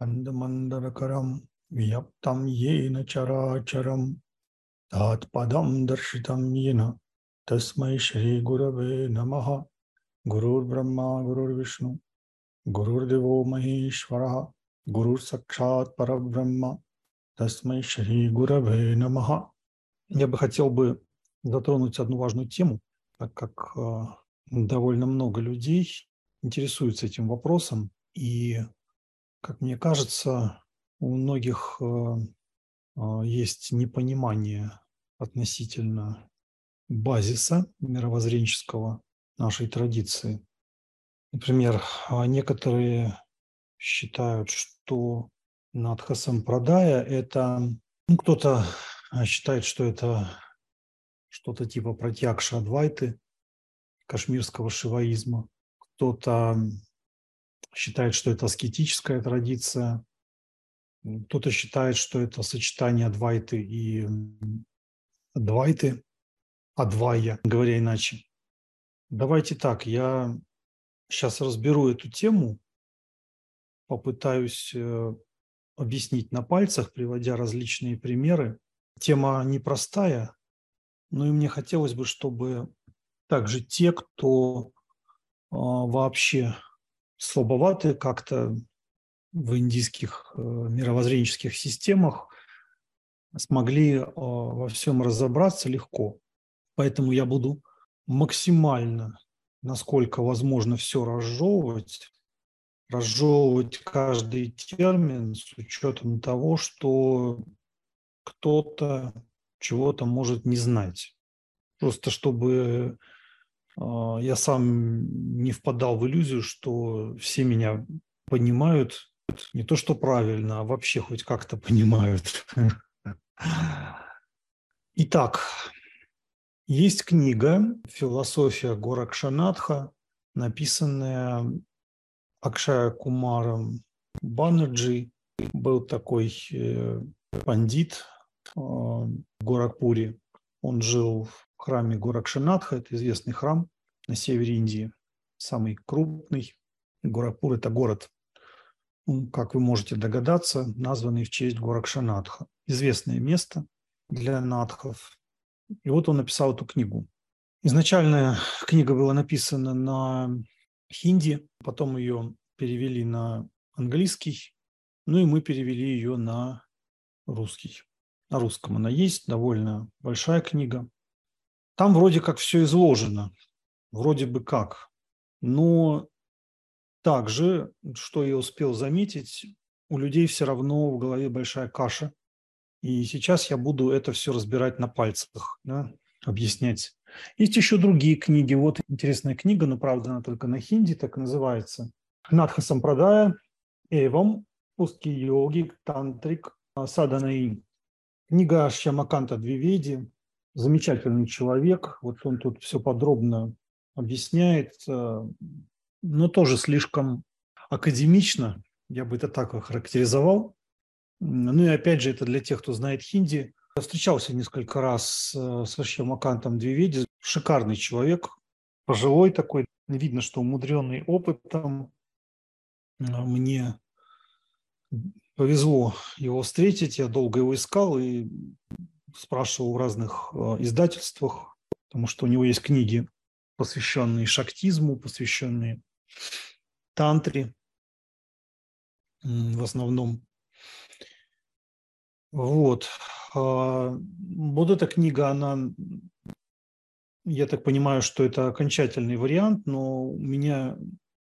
स्कन्दमन्दरकरं व्याप्तं येन चराचरं तात्पदं दर्शितं येन तस्मै श्रीगुरवे नमः गुरुर्ब्रह्मा गुरुर्विष्णु गुरुर्देवो महेश्वरः गुरुर्साक्षात् परब्रह्म тасмай шри гураве намаха. Я бы хотел бы затронуть одну важную тему, так как э, довольно много людей интересуются этим вопросом, и как мне кажется, у многих э, э, есть непонимание относительно базиса мировоззренческого нашей традиции. Например, а некоторые считают, что Надха Сампрадая – это… Ну, кто-то считает, что это что-то типа протягша Адвайты, кашмирского шиваизма. Кто-то считает, что это аскетическая традиция. Кто-то считает, что это сочетание Адвайты и Адвайты, Адвая, говоря иначе. Давайте так, я сейчас разберу эту тему, попытаюсь э, объяснить на пальцах, приводя различные примеры. Тема непростая, но и мне хотелось бы, чтобы также те, кто а, вообще слабоваты как-то в индийских э, мировоззренческих системах, смогли а, во всем разобраться легко. Поэтому я буду максимально, насколько возможно, все разжевывать, разжевывать каждый термин с учетом того, что кто-то чего-то может не знать. Просто чтобы я сам не впадал в иллюзию, что все меня понимают не то что правильно, а вообще хоть как-то понимают. Итак, есть книга «Философия Горакшанатха», написанная Акшая Кумаром Банаджи. Был такой э, пандит э, в Горакпуре. Он жил храме Горакшанатха, это известный храм на севере Индии, самый крупный. Горакпур – это город, как вы можете догадаться, названный в честь Горакшанатха. Известное место для надхов. И вот он написал эту книгу. Изначально книга была написана на хинди, потом ее перевели на английский, ну и мы перевели ее на русский. На русском она есть, довольно большая книга. Там вроде как все изложено, вроде бы как. Но также, что я успел заметить, у людей все равно в голове большая каша. И сейчас я буду это все разбирать на пальцах, да, объяснять. Есть еще другие книги. Вот интересная книга, но правда она только на хинди, так называется. Надха Сампрадая, Эвам, Пустки йоги, Тантрик, Саданаи. Книга Шьямаканта Двиведи, замечательный человек. Вот он тут все подробно объясняет, э, но тоже слишком академично, я бы это так охарактеризовал. Ну и опять же, это для тех, кто знает хинди. Я встречался несколько раз с Шьямакантом Двиведи. Шикарный человек, пожилой такой. Видно, что умудренный опытом. Мне повезло его встретить. Я долго его искал и спрашивал в разных э, издательствах, потому что у него есть книги, посвященные шактизму, посвященные тантре в основном. Вот. А, вот эта книга, она, я так понимаю, что это окончательный вариант, но у меня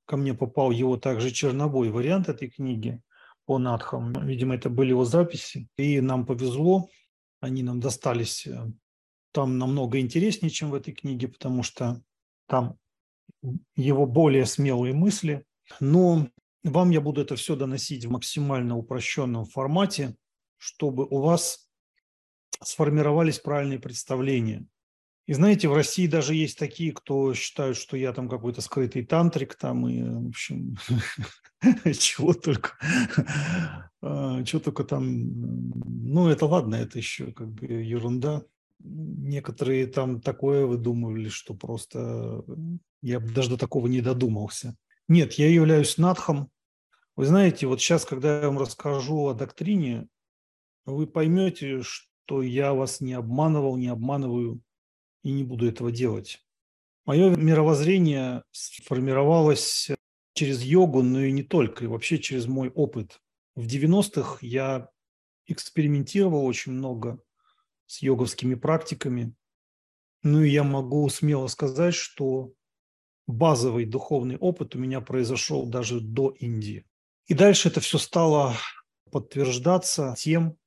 ко мне попал его также черновой вариант этой книги по надхам. Видимо, это были его записи. И нам повезло, они нам достались э, там намного интереснее, чем в этой книге, потому что там его более смелые мысли. Но вам я буду это все доносить в максимально упрощенном формате, чтобы у вас сформировались правильные представления. И знаете, в России даже есть такие, кто считают, что я там какой-то скрытый тантрик там, и, в общем, чего только, а, чего только там, ну, это ладно, это еще как бы ерунда. Некоторые там такое выдумывали, что просто я даже до такого не додумался. Нет, я являюсь надхом, Вы знаете, вот сейчас, когда я вам расскажу о доктрине, вы поймете, что я вас не обманывал, не обманываю и не буду этого делать. Мое мировоззрение сформировалось через йогу, но и не только, и вообще через мой опыт. В 90-х я экспериментировал очень много с йоговскими практиками. Ну и я могу смело сказать, что базовый духовный опыт у меня произошел даже до Индии. И дальше это все стало подтверждаться тем,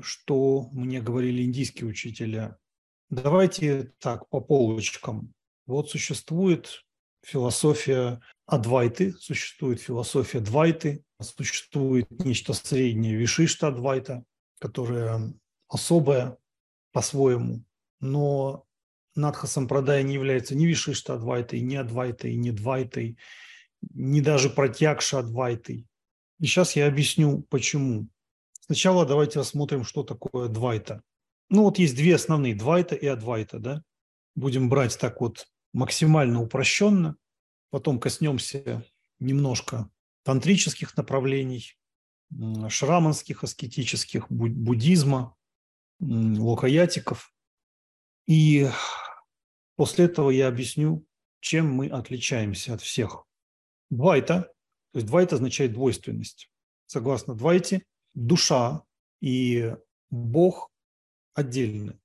что мне говорили индийские учителя. Давайте так, по полочкам. Вот существует философия Адвайты, существует философия Двайты, существует нечто среднее Вишишта Адвайта, которое особое по-своему, но Надха Сампрадая не является ни Вишишта Адвайтой, ни Адвайтой, ни Двайтой, ни даже Пратьякша Адвайтой. И сейчас я объясню, почему. Сначала давайте рассмотрим, что такое Двайта. Ну вот есть две основные, Двайта и Адвайта, да? Будем брать так вот максимально упрощенно, потом коснемся немножко тантрических направлений, шраманских, аскетических, буддизма, локаятиков. И после этого я объясню, чем мы отличаемся от всех. Двайта, то есть двайта означает двойственность. Согласно двайте, душа и Бог отдельны.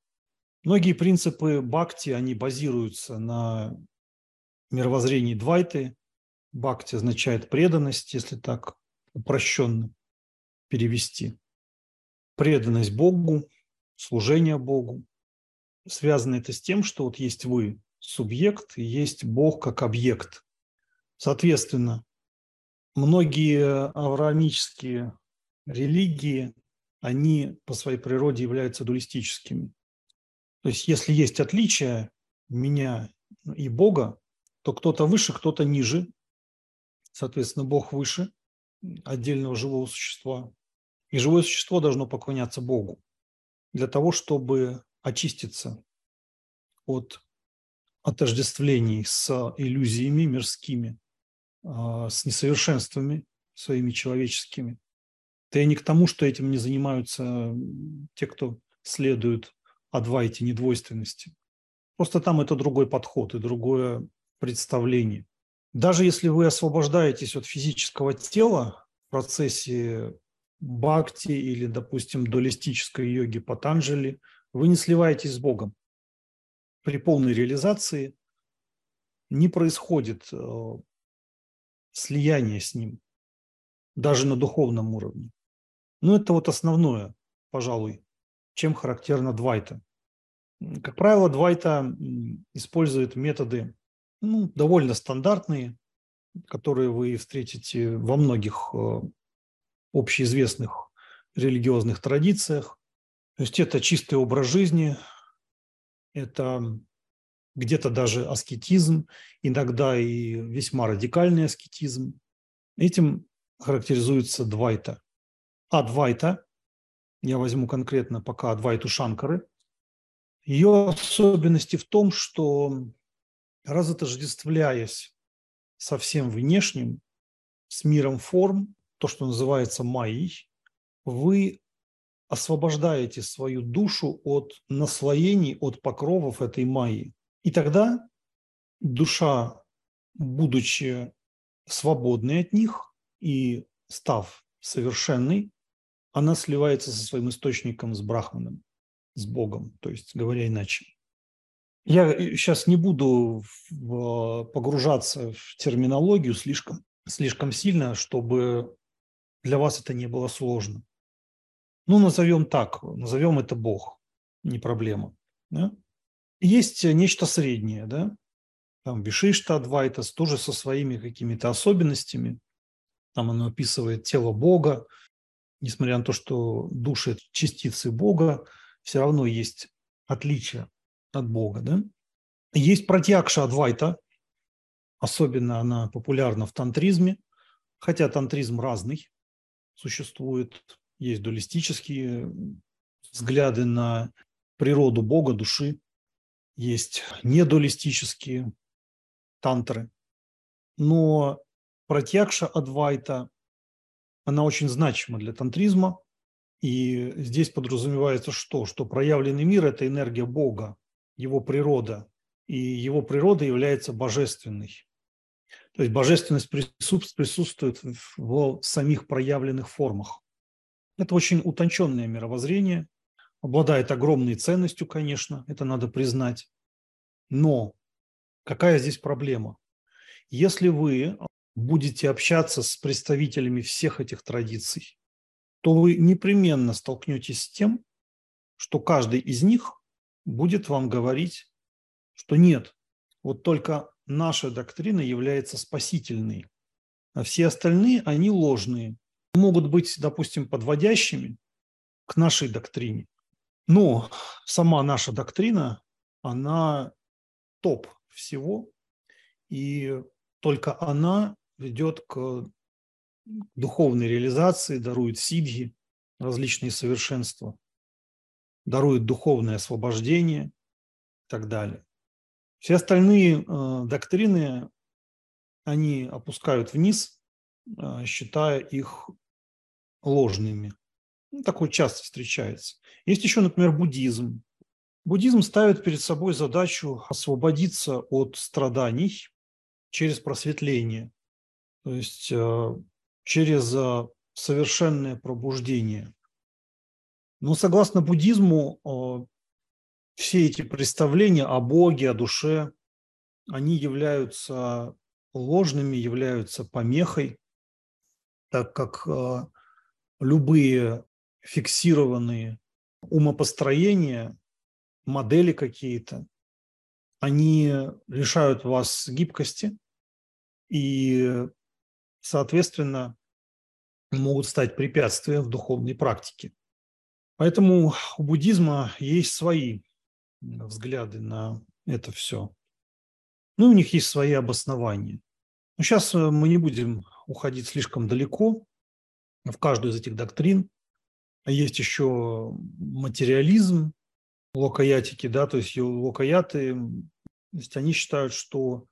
Многие принципы бхакти, они базируются на мировоззрении двайты. Бхакти означает преданность, если так упрощенно перевести. Преданность Богу, служение Богу. Связано это с тем, что вот есть вы, субъект, и есть Бог как объект. Соответственно, многие авраамические религии, они по своей природе являются дуалистическими. То есть если есть отличие меня и Бога, то кто-то выше, кто-то ниже. Соответственно, Бог выше отдельного живого существа. И живое существо должно поклоняться Богу для того, чтобы очиститься от отождествлений с иллюзиями мирскими, а, с несовершенствами своими человеческими. Это я не к тому, что этим не занимаются те, кто следует адвайте, недвойственности. Просто там это другой подход и другое представление. Даже если вы освобождаетесь от физического тела в процессе бхакти или, допустим, дуалистической йоги Патанджали, вы не сливаетесь с Богом. При полной реализации не происходит э, слияние с Ним, даже на духовном уровне. Но это вот основное, пожалуй, чем характерна Двайта. Как правило, Двайта использует методы ну, довольно стандартные, которые вы встретите во многих э, общеизвестных религиозных традициях. То есть это чистый образ жизни, это где-то даже аскетизм, иногда и весьма радикальный аскетизм. Этим характеризуется Двайта. Адвайта, я возьму конкретно пока Адвайту Шанкары, ее особенности в том, что разотождествляясь со всем внешним, с миром форм, то, что называется майей, вы освобождаете свою душу от наслоений, от покровов этой майи. И тогда душа, будучи свободной от них и став совершенной, она сливается со своим источником, с Брахманом, с Богом, то есть говоря иначе. Я сейчас не буду погружаться в терминологию слишком, слишком сильно, чтобы для вас это не было сложно. Ну, назовем так, назовем это Бог, не проблема. Да? Есть нечто среднее, да? Там Вишишта Адвайтас тоже со своими какими-то особенностями. Там оно описывает тело Бога. Несмотря на то, что души – частицы Бога, все равно есть отличия от Бога. Да? Есть протягша Адвайта, особенно она популярна в тантризме, хотя тантризм разный существует. Есть дуалистические взгляды на природу Бога, души, есть недуалистические тантры. Но протягша Адвайта она очень значима для тантризма. И здесь подразумевается что? Что проявленный мир – это энергия Бога, его природа. И его природа является божественной. То есть божественность присутствует в самих проявленных формах. Это очень утонченное мировоззрение, обладает огромной ценностью, конечно, это надо признать. Но какая здесь проблема? Если вы будете общаться с представителями всех этих традиций, то вы непременно столкнетесь с тем, что каждый из них будет вам говорить, что нет, вот только наша доктрина является спасительной, а все остальные, они ложные, могут быть, допустим, подводящими к нашей доктрине. Но сама наша доктрина, она топ всего, и только она ведет к духовной реализации, дарует сидхи, различные совершенства, дарует духовное освобождение и так далее. Все остальные э, доктрины, они опускают вниз, э, считая их ложными. Ну, такое часто встречается. Есть еще, например, буддизм. Буддизм ставит перед собой задачу освободиться от страданий через просветление, то есть э, через э, совершенное пробуждение. Но согласно буддизму, э, все эти представления о Боге, о душе, они являются ложными, являются помехой, так как любые фиксированные умопостроения, модели какие-то, они лишают вас гибкости и, соответственно, могут стать препятствием в духовной практике. Поэтому у буддизма есть свои взгляды на это все. Ну, у них есть свои обоснования. Но сейчас мы не будем уходить слишком далеко в каждую из этих доктрин. Есть еще материализм, локаятики, да, то есть локаяты, то есть они считают, что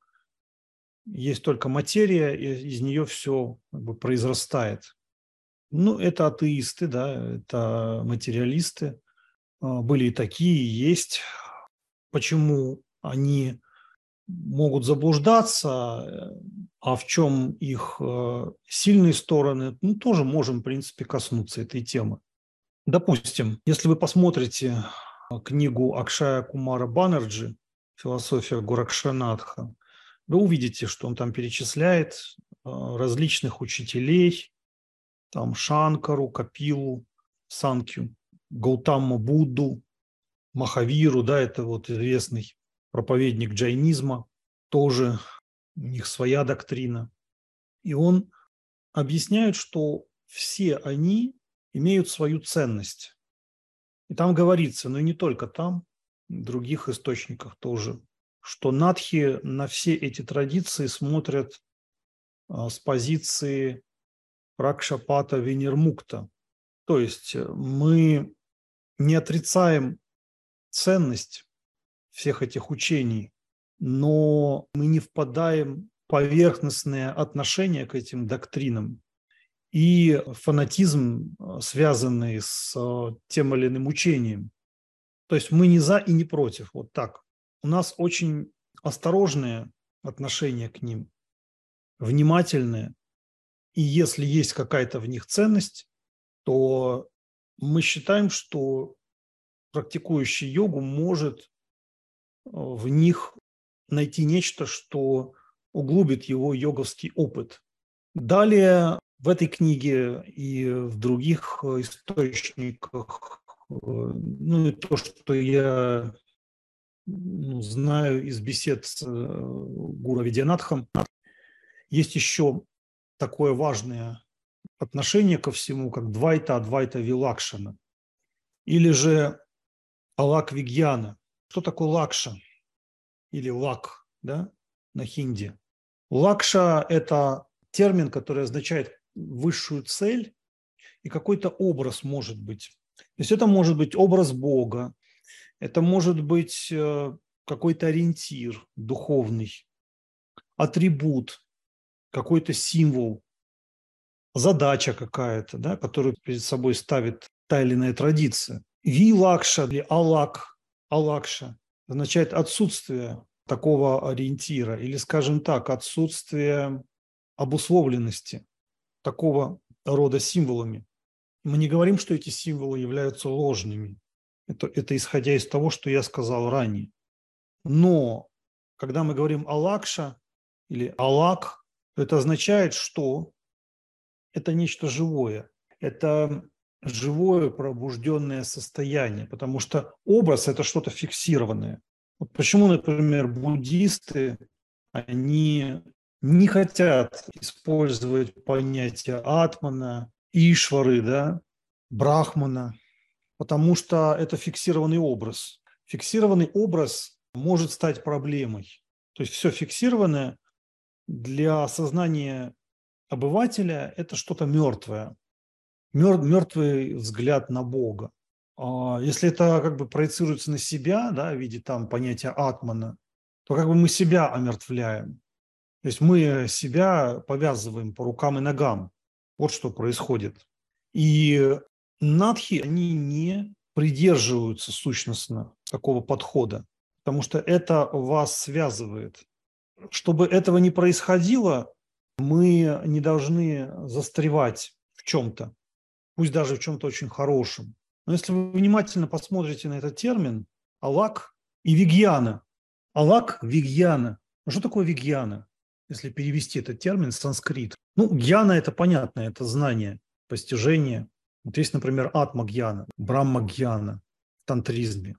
есть только материя, и из нее все как бы произрастает. Ну, это атеисты, да, это материалисты. А, были и такие, есть. Почему они могут заблуждаться, а в чем их э, сильные стороны, ну, тоже можем, в принципе, коснуться этой темы. Допустим, если вы посмотрите э, книгу Акшая Кумара Баннерджи «Философия Гуракшанатха», вы увидите, что он там перечисляет различных учителей, там Шанкару, Капилу, Санкю, Гаутамма Будду, Махавиру, да, это вот известный проповедник джайнизма, тоже у них своя доктрина. И он объясняет, что все они имеют свою ценность. И там говорится, но и не только там, в других источниках тоже, что надхи на все эти традиции смотрят а, с позиции Ракшапата Венермукта. То есть мы не отрицаем ценность всех этих учений, но мы не впадаем в поверхностное отношение к этим доктринам и фанатизм, э, связанный с э, тем или иным учением. То есть мы не за и не против, вот так. У нас очень осторожное отношение к ним, внимательное. И если есть какая-то в них ценность, то мы считаем, что практикующий йогу может в них найти нечто, что углубит его йоговский опыт. Далее в этой книге и в других источниках, ну и то, что я ну, знаю из бесед с э, Гура Видянатхом, есть еще такое важное отношение ко всему, как двайта, адвайта вилакшана, или же алак вигьяна – что такое лакша или лак да, на хинди? Лакша – это термин, который означает высшую цель и какой-то образ может быть. То есть это может быть образ Бога, это может быть э, какой-то ориентир духовный, атрибут, какой-то символ. задача какая-то, да, которую перед собой ставит та или иная традиция. Вилакша или алак, алакша означает отсутствие такого ориентира или, скажем так, отсутствие обусловленности такого рода символами. Мы не говорим, что эти символы являются ложными. Это, это исходя из того, что я сказал ранее. Но когда мы говорим «алакша» или «алак», это означает, что это нечто живое. Это живое пробужденное состояние, потому что образ – это что-то фиксированное. Вот почему, например, буддисты, они не хотят использовать понятие атмана, ишвары, да, брахмана, потому что это фиксированный образ. Фиксированный образ может стать проблемой. То есть все фиксированное для сознания обывателя – это что-то мертвое, мертвый взгляд на Бога. А если это как бы проецируется на себя, да, в виде там понятия атмана, то как бы мы себя омертвляем. То есть мы себя повязываем по рукам и ногам. Вот что происходит. И надхи, они не придерживаются сущностно такого подхода, потому что это вас связывает. Чтобы этого не происходило, мы не должны застревать в чем-то, пусть даже в чем-то очень хорошем. Но если вы внимательно посмотрите на этот термин, алак и вигьяна. Алак – вигьяна. Что такое вигьяна? если перевести этот термин санскрит. Ну, гьяна – это понятно, это знание, постижение. Вот есть, например, атма-гьяна, брахма-гьяна в тантризме.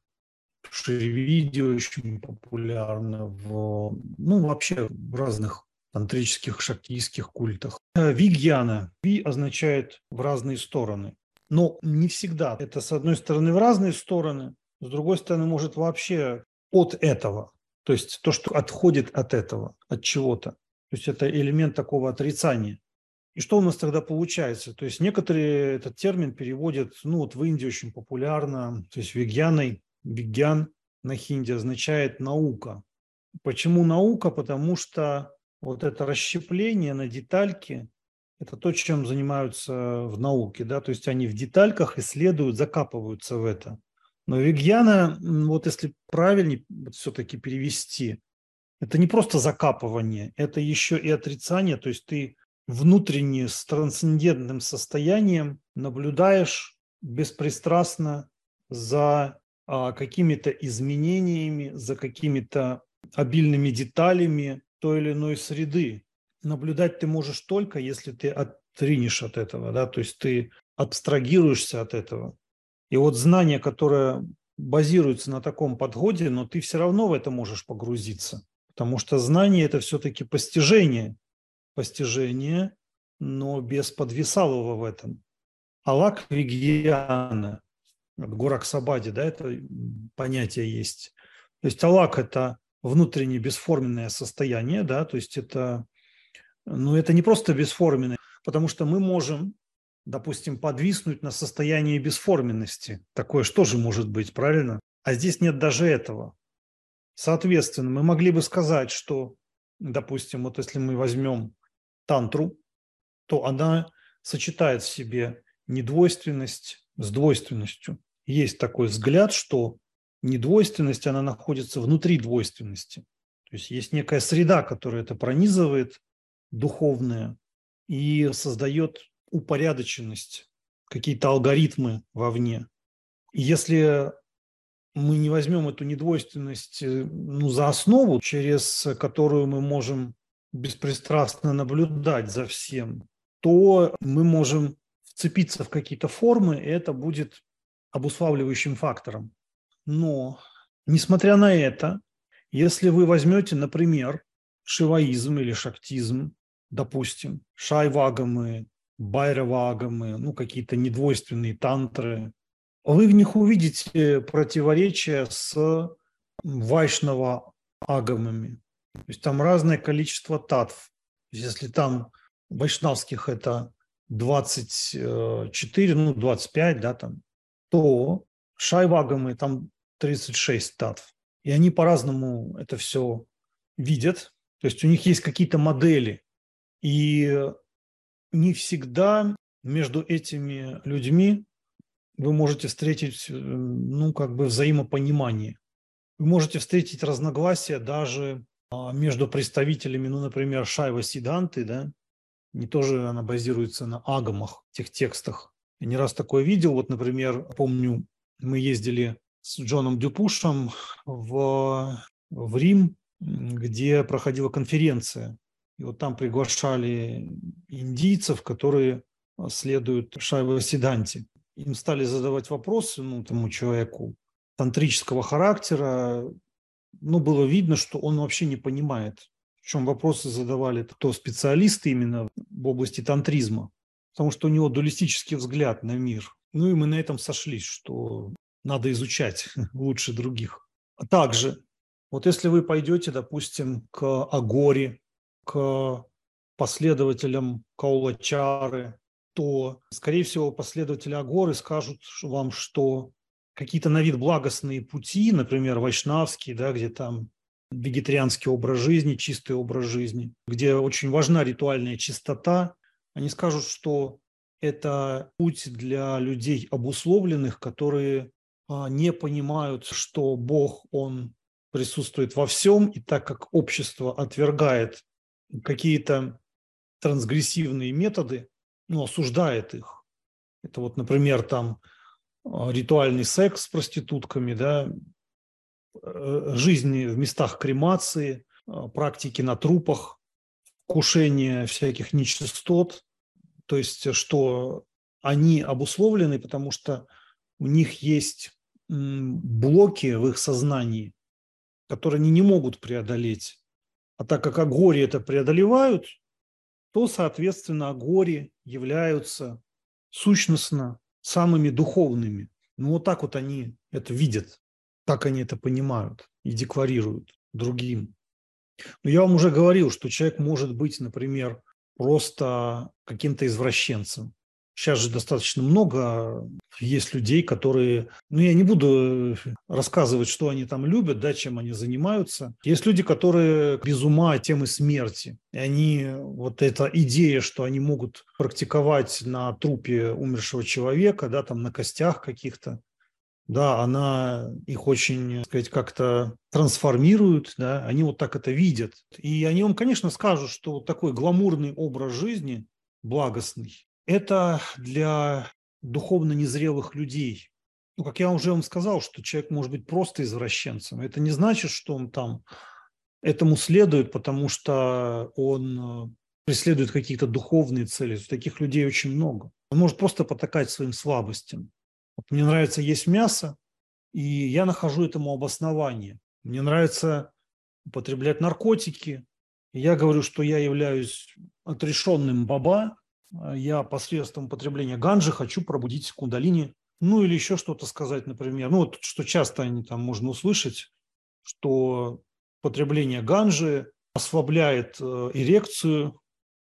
Шривиди очень популярно в, ну, вообще в разных тантрических, шактийских культах. Вигьяна. Ви означает в разные стороны. Но не всегда. Это, с одной стороны, в разные стороны, с другой стороны, может вообще от этого. То есть то, что отходит от этого, от чего-то. То есть это элемент такого отрицания. И что у нас тогда получается? То есть некоторые этот термин переводят, ну вот в Индии очень популярно, то есть вегьяной, вегьян на хинди означает наука. Почему наука? Потому что вот это расщепление на детальки – это то, чем занимаются в науке. Да? То есть они в детальках исследуют, закапываются в это. Но вегьяна, вот если правильнее все-таки перевести, это не просто закапывание, это еще и отрицание, то есть ты внутренне с трансцендентным состоянием наблюдаешь беспристрастно за какими-то изменениями, за какими-то обильными деталями той или иной среды. Наблюдать ты можешь только, если ты отринешь от этого, да, то есть ты абстрагируешься от этого. И вот знание, которое базируется на таком подходе, но ты все равно в это можешь погрузиться. Потому что знание – это все-таки постижение. Постижение, но без подвисалого в этом. Алак Вигьяна, Гурак Сабади, да, это понятие есть. То есть Алак – это внутреннее бесформенное состояние, да, то есть это, ну, это не просто бесформенное, потому что мы можем допустим, подвиснуть на состоянии бесформенности. Такое что же может быть, правильно? А здесь нет даже этого. Соответственно, мы могли бы сказать, что, допустим, вот если мы возьмем тантру, то она сочетает в себе недвойственность с двойственностью. Есть такой взгляд, что недвойственность, она находится внутри двойственности. То есть есть некая среда, которая это пронизывает, духовная, и создает упорядоченность, какие-то алгоритмы вовне. И если мы не возьмем эту недвойственность э, ну, за основу, через которую мы можем беспристрастно наблюдать за всем, то мы можем вцепиться в какие-то формы, и это будет обуславливающим фактором. Но, несмотря на это, если вы возьмете, например, шиваизм или шактизм, допустим, шайвагамы, байравагамы, ну, какие-то недвойственные тантры. Вы в них увидите противоречия с вайшнава агамами. То есть там разное количество татв. Если там вайшнавских это 24, ну, 25, да, там, то шайвагамы там 36 татв. И они по-разному это все видят. То есть у них есть какие-то модели. И не всегда между этими людьми вы можете встретить, э, ну, как бы взаимопонимание. Вы можете встретить разногласия даже а, между представителями, ну, например, Шайва Сиданты, да, не тоже она базируется на агамах, тех текстах. Я не раз такое видел, вот, например, помню, мы ездили с Джоном Дюпушем в, в Рим, где проходила конференция. И вот там приглашали индийцев, которые следуют Шайва Сиданти. Им стали задавать вопросы, ну, тому человеку тантрического характера. Ну, было видно, что он вообще не понимает, причем вопросы задавали кто специалисты именно в области тантризма, потому что у него дуалистический взгляд на мир. Ну и мы на этом сошлись, что надо изучать лучше других. А также, вот если вы пойдете, допустим, к Агоре, к последователям Каулачары, то, скорее всего, последователи Агоры скажут вам, что какие-то на вид благостные пути, например, вайшнавские, да, где там вегетарианский образ жизни, чистый образ жизни, где очень важна ритуальная чистота, они скажут, что это путь для людей обусловленных, которые а, не понимают, что Бог, Он присутствует во всем, и так как общество отвергает какие-то трансгрессивные методы, ну, осуждает их. Это вот, например, там а, ритуальный секс с проститутками, да, э, жизни в местах кремации, а, практики на трупах, кушение всяких нечистот, то есть что они обусловлены, потому что у них есть блоки в их сознании, которые они не могут преодолеть. А так как Агори это преодолевают, то, соответственно, Агори являются сущностно самыми духовными. Ну, вот так вот они это видят, так они это понимают и декларируют другим. Но я вам уже говорил, что человек может быть, например, просто каким-то извращенцем. Сейчас же достаточно много есть людей, которые... Ну, я не буду рассказывать, что они там любят, да, чем они занимаются. Есть люди, которые без ума темы смерти. И они... Вот эта идея, что они могут практиковать на трупе умершего человека, да, там на костях каких-то, да, она их очень, так сказать, как-то трансформирует, да, они вот так это видят. И они вам, конечно, скажут, что такой гламурный образ жизни, благостный, это для духовно незрелых людей. Ну, как я уже вам сказал, что человек может быть просто извращенцем. Это не значит, что он там этому следует, потому что он э, преследует какие-то духовные цели. Таких людей очень много. Он может просто потакать своим слабостям. Мне нравится есть мясо, и я нахожу этому обоснование. Мне нравится употреблять наркотики. Я говорю, что я являюсь отрешенным баба, я посредством употребления ганжи хочу пробудить кундалини, ну или еще что-то сказать, например. Ну вот что часто они там можно услышать, что потребление ганжи ослабляет э, эрекцию,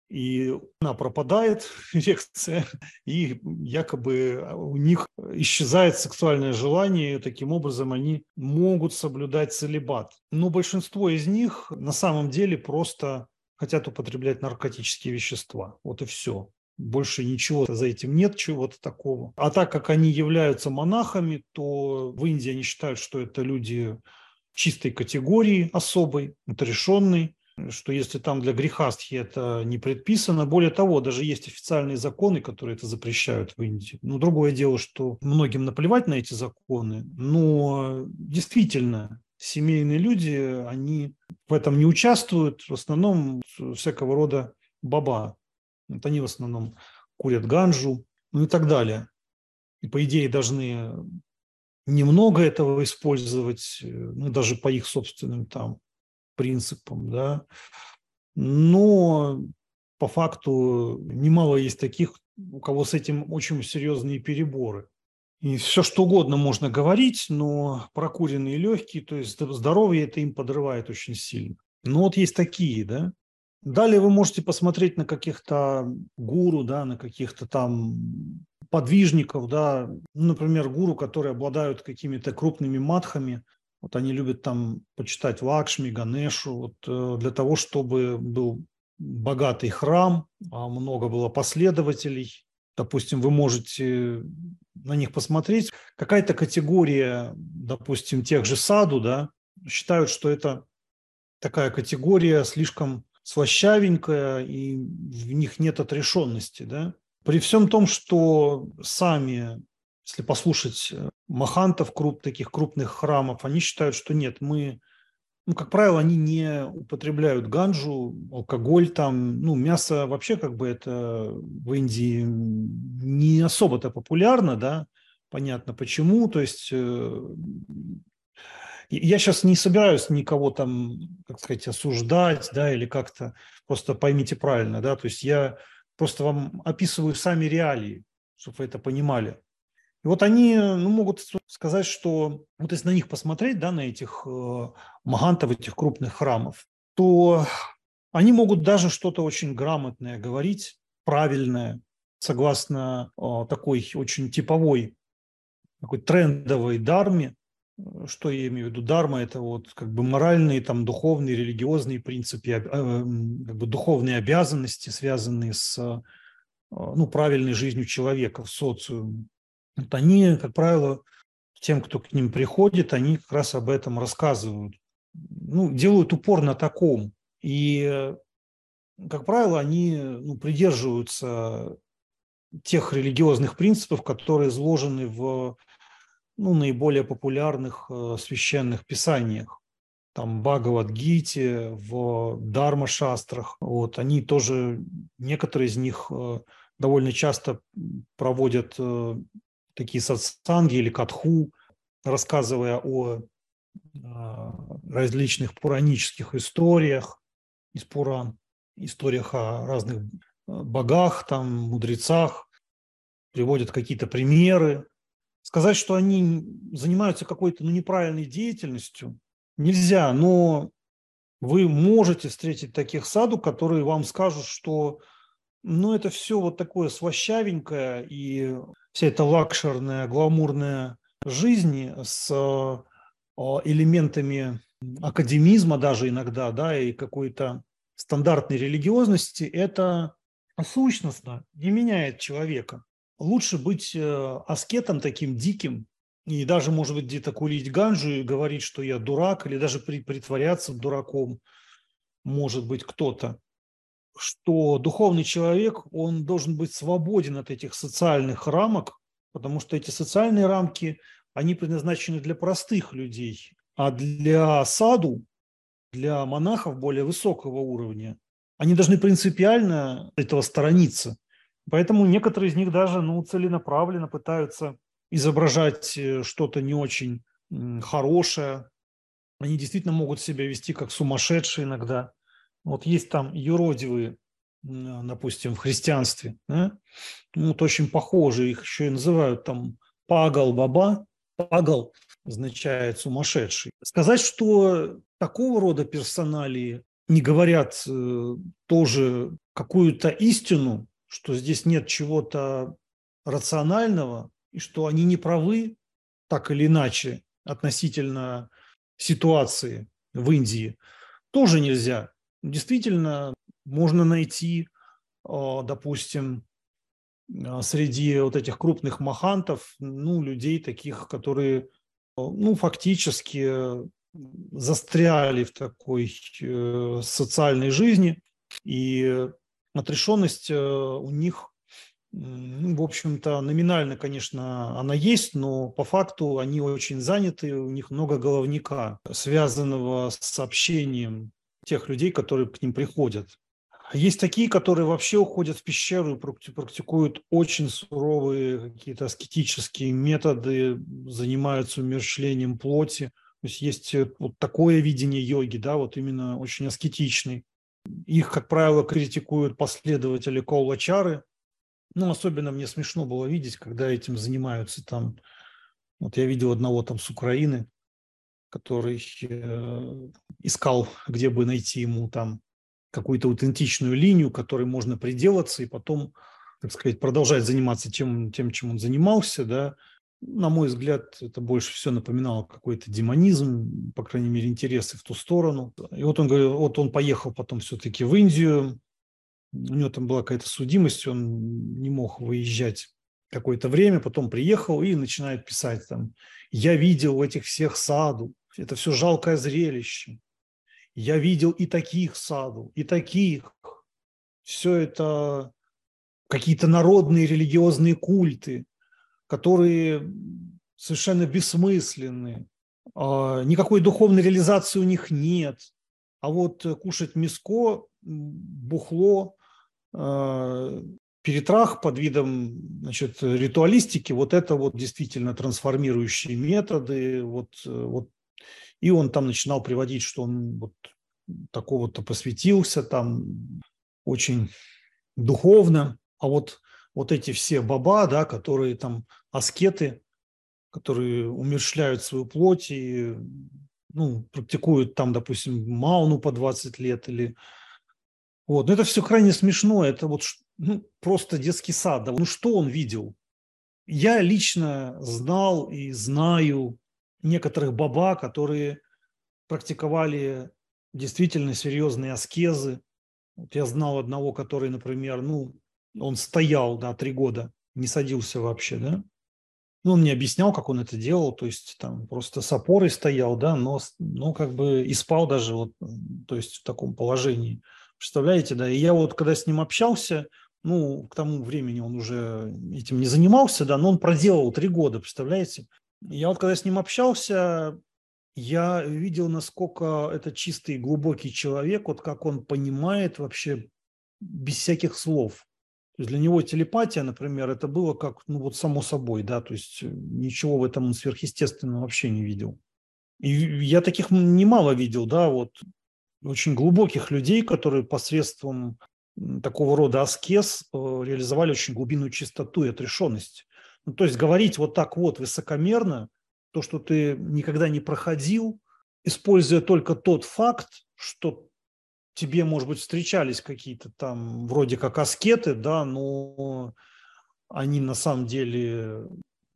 и она пропадает, эрекция, и якобы у них исчезает сексуальное желание, и таким образом они могут соблюдать целебат. Но большинство из них на самом деле просто хотят употреблять наркотические вещества. Вот и все. Больше ничего за этим нет, чего-то такого. А так как они являются монахами, то в Индии они считают, что это люди чистой категории, особой, отрешенной, что если там для грехастхи это не предписано, более того, даже есть официальные законы, которые это запрещают в Индии. Но другое дело, что многим наплевать на эти законы, но действительно семейные люди, они в этом не участвуют, в основном всякого рода баба. Вот они в основном курят ганжу, ну и так далее. И по идее должны немного этого использовать, ну даже по их собственным там принципам, да. Но по факту немало есть таких, у кого с этим очень серьезные переборы. И все что угодно можно говорить, но прокуренные легкие, то есть здоровье это им подрывает очень сильно. Но вот есть такие, да. Далее вы можете посмотреть на каких-то гуру, да, на каких-то там подвижников, да, ну, например, гуру, которые обладают какими-то крупными матхами, вот они любят там почитать Лакшми, Ганешу, вот, э, для того, чтобы был богатый храм, а много было последователей. Допустим, вы можете на них посмотреть. Какая-то категория, допустим, тех же саду, да, считают, что это такая категория слишком слащавенькая, и в них нет отрешенности. Да? При всем том, что сами, если послушать махантов, круп, таких крупных храмов, они считают, что нет, мы ну, как правило, они не употребляют ганджу, алкоголь там, ну, мясо вообще как бы это в Индии не особо-то популярно, да, понятно почему, то есть э, я сейчас не собираюсь никого там, как сказать, осуждать, да, или как-то, просто поймите правильно, да, то есть я просто вам описываю сами реалии, чтобы вы это понимали. И вот они ну, могут сказать, что вот если на них посмотреть, да, на этих э, магантов, этих крупных храмов, то они могут даже что-то очень грамотное говорить, правильное, согласно э, такой очень типовой, такой трендовой дарме. Что я имею в виду? Дарма – это вот как бы моральные, там, духовные, религиозные принципы, э, как бы духовные обязанности, связанные с э, ну, правильной жизнью человека в социуме вот они, как правило, тем, кто к ним приходит, они как раз об этом рассказывают. Ну, делают упор на таком. И, как правило, они ну, придерживаются тех религиозных принципов, которые изложены в ну, наиболее популярных э, священных писаниях. Там Бхагавадгите, в Дарма-шастрах. Вот, они тоже, некоторые из них э, довольно часто проводят э, такие сатсанги или катху, рассказывая о а, различных пуранических историях из Пуран, историях о разных а, богах, там, мудрецах, приводят какие-то примеры. Сказать, что они занимаются какой-то ну, неправильной деятельностью, нельзя, но вы можете встретить таких саду, которые вам скажут, что ну, это все вот такое слащавенькое, и вся эта лакшерная, гламурная жизнь с э, элементами академизма даже иногда, да, и какой-то стандартной религиозности, это сущностно не меняет человека. Лучше быть э, аскетом таким диким, и даже, может быть, где-то курить ганжу и говорить, что я дурак, или даже притворяться дураком, может быть, кто-то что духовный человек, он должен быть свободен от этих социальных рамок, потому что эти социальные рамки, они предназначены для простых людей, а для саду, для монахов более высокого уровня, они должны принципиально этого сторониться. Поэтому некоторые из них даже ну, целенаправленно пытаются изображать э, что-то не очень хорошее. Они действительно могут себя вести как сумасшедшие иногда – вот есть там юродивые, допустим, в христианстве, да? ну, вот очень похожие, их еще и называют там пагал-баба. Пагал означает сумасшедший. Сказать, что такого рода персоналии не говорят э, тоже какую-то истину, что здесь нет чего-то рационального, и что они не правы так или иначе относительно ситуации в Индии, тоже нельзя действительно можно найти, а, допустим, а, среди вот этих крупных махантов, ну, людей таких, которые, а, ну, фактически застряли в такой э, социальной жизни, и отрешенность э, у них, ну, в общем-то, номинально, конечно, она есть, но по факту они очень заняты, у них много головника, связанного с общением тех людей, которые к ним приходят. Есть такие, которые вообще уходят в пещеру и практикуют очень суровые какие-то аскетические методы, занимаются умерщвлением плоти. То есть есть э, вот такое видение йоги, да, вот именно очень аскетичный. Их, как правило, критикуют последователи Коулачары. Ну, особенно мне смешно было видеть, когда этим занимаются там. Вот я видел одного там с Украины, который э, искал, где бы найти ему там какую-то аутентичную линию, которой можно приделаться и потом, так сказать, продолжать заниматься тем, тем чем он занимался, да. На мой взгляд, это больше все напоминало какой-то демонизм, по крайней мере, интересы в ту сторону. И вот он говорил, вот он поехал потом все-таки в Индию, у него там была какая-то судимость, он не мог выезжать какое-то время, потом приехал и начинает писать там, я видел этих всех саду, это все жалкое зрелище, я видел и таких саду, и таких, все это какие-то народные религиозные культы, которые совершенно бессмысленны, а, никакой духовной реализации у них нет. А вот кушать мяско, бухло, а, перетрах под видом значит, ритуалистики, вот это вот действительно трансформирующие методы. Вот, вот. И он там начинал приводить, что он вот такого-то посвятился, там очень духовно. А вот, вот эти все баба, да, которые там аскеты, которые умершляют свою плоть и ну, практикуют там, допустим, мауну по 20 лет или вот. Но это все крайне смешно. Это вот ну, просто детский сад. Да. Ну что он видел? Я лично знал и знаю некоторых баба, которые практиковали действительно серьезные аскезы. Вот я знал одного, который, например, ну, он стоял, да, три года, не садился вообще, да. Ну, он мне объяснял, как он это делал, то есть там просто с опорой стоял, да, но, но как бы и спал даже вот, то есть в таком положении. Представляете, да, и я вот когда с ним общался, ну, к тому времени он уже этим не занимался, да, но он проделал три года, представляете? Я вот когда с ним общался, я видел, насколько это чистый, глубокий человек, вот как он понимает вообще без всяких слов. То есть для него телепатия, например, это было как, ну вот само собой, да, то есть ничего в этом сверхъестественного вообще не видел. И я таких немало видел, да, вот очень глубоких людей, которые посредством такого рода аскез э, реализовали очень глубинную чистоту и отрешенность. Ну, то есть говорить вот так вот высокомерно, то, что ты никогда не проходил, используя только тот факт, что тебе, может быть, встречались какие-то там вроде как аскеты, да, но они на самом деле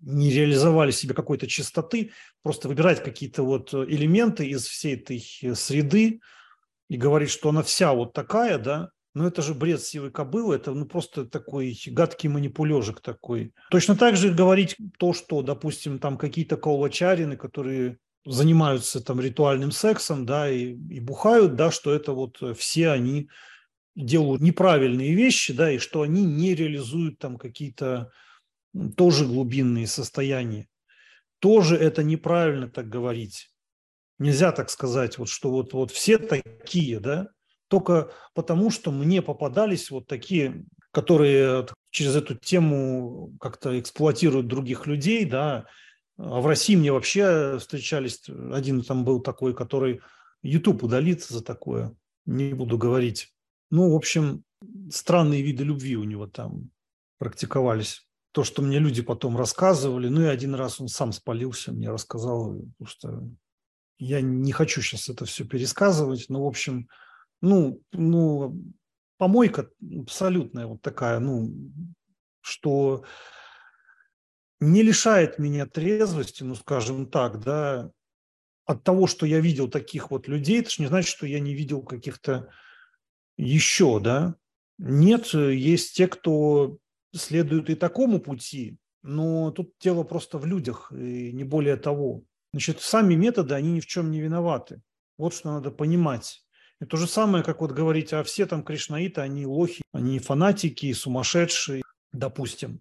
не реализовали себе какой-то чистоты, просто выбирать какие-то вот элементы из всей этой среды и говорить, что она вся вот такая, да, но это же бред силы кобылы, это ну, просто такой гадкий манипулежик такой. Точно так же говорить то, что, допустим, там какие-то каулачарины, которые занимаются там ритуальным сексом, да, и, и бухают, да, что это вот все они делают неправильные вещи, да, и что они не реализуют там какие-то тоже глубинные состояния. Тоже это неправильно так говорить. Нельзя так сказать, вот, что вот, вот все такие, да, только потому, что мне попадались вот такие, которые через эту тему как-то эксплуатируют других людей, да. А в России мне вообще встречались, один там был такой, который YouTube удалит за такое, не буду говорить. Ну, в общем, странные виды любви у него там практиковались. То, что мне люди потом рассказывали, ну и один раз он сам спалился, мне рассказал, потому что я не хочу сейчас это все пересказывать, но, в общем, ну, ну, помойка абсолютная вот такая, ну, что не лишает меня трезвости, ну, скажем так, да, от того, что я видел таких вот людей, это же не значит, что я не видел каких-то еще, да. Нет, есть те, кто следует и такому пути, но тут дело просто в людях, и не более того. Значит, сами методы, они ни в чем не виноваты. Вот что надо понимать. И то же самое, как вот говорить, а все там кришнаиты, они лохи, они фанатики, сумасшедшие, допустим.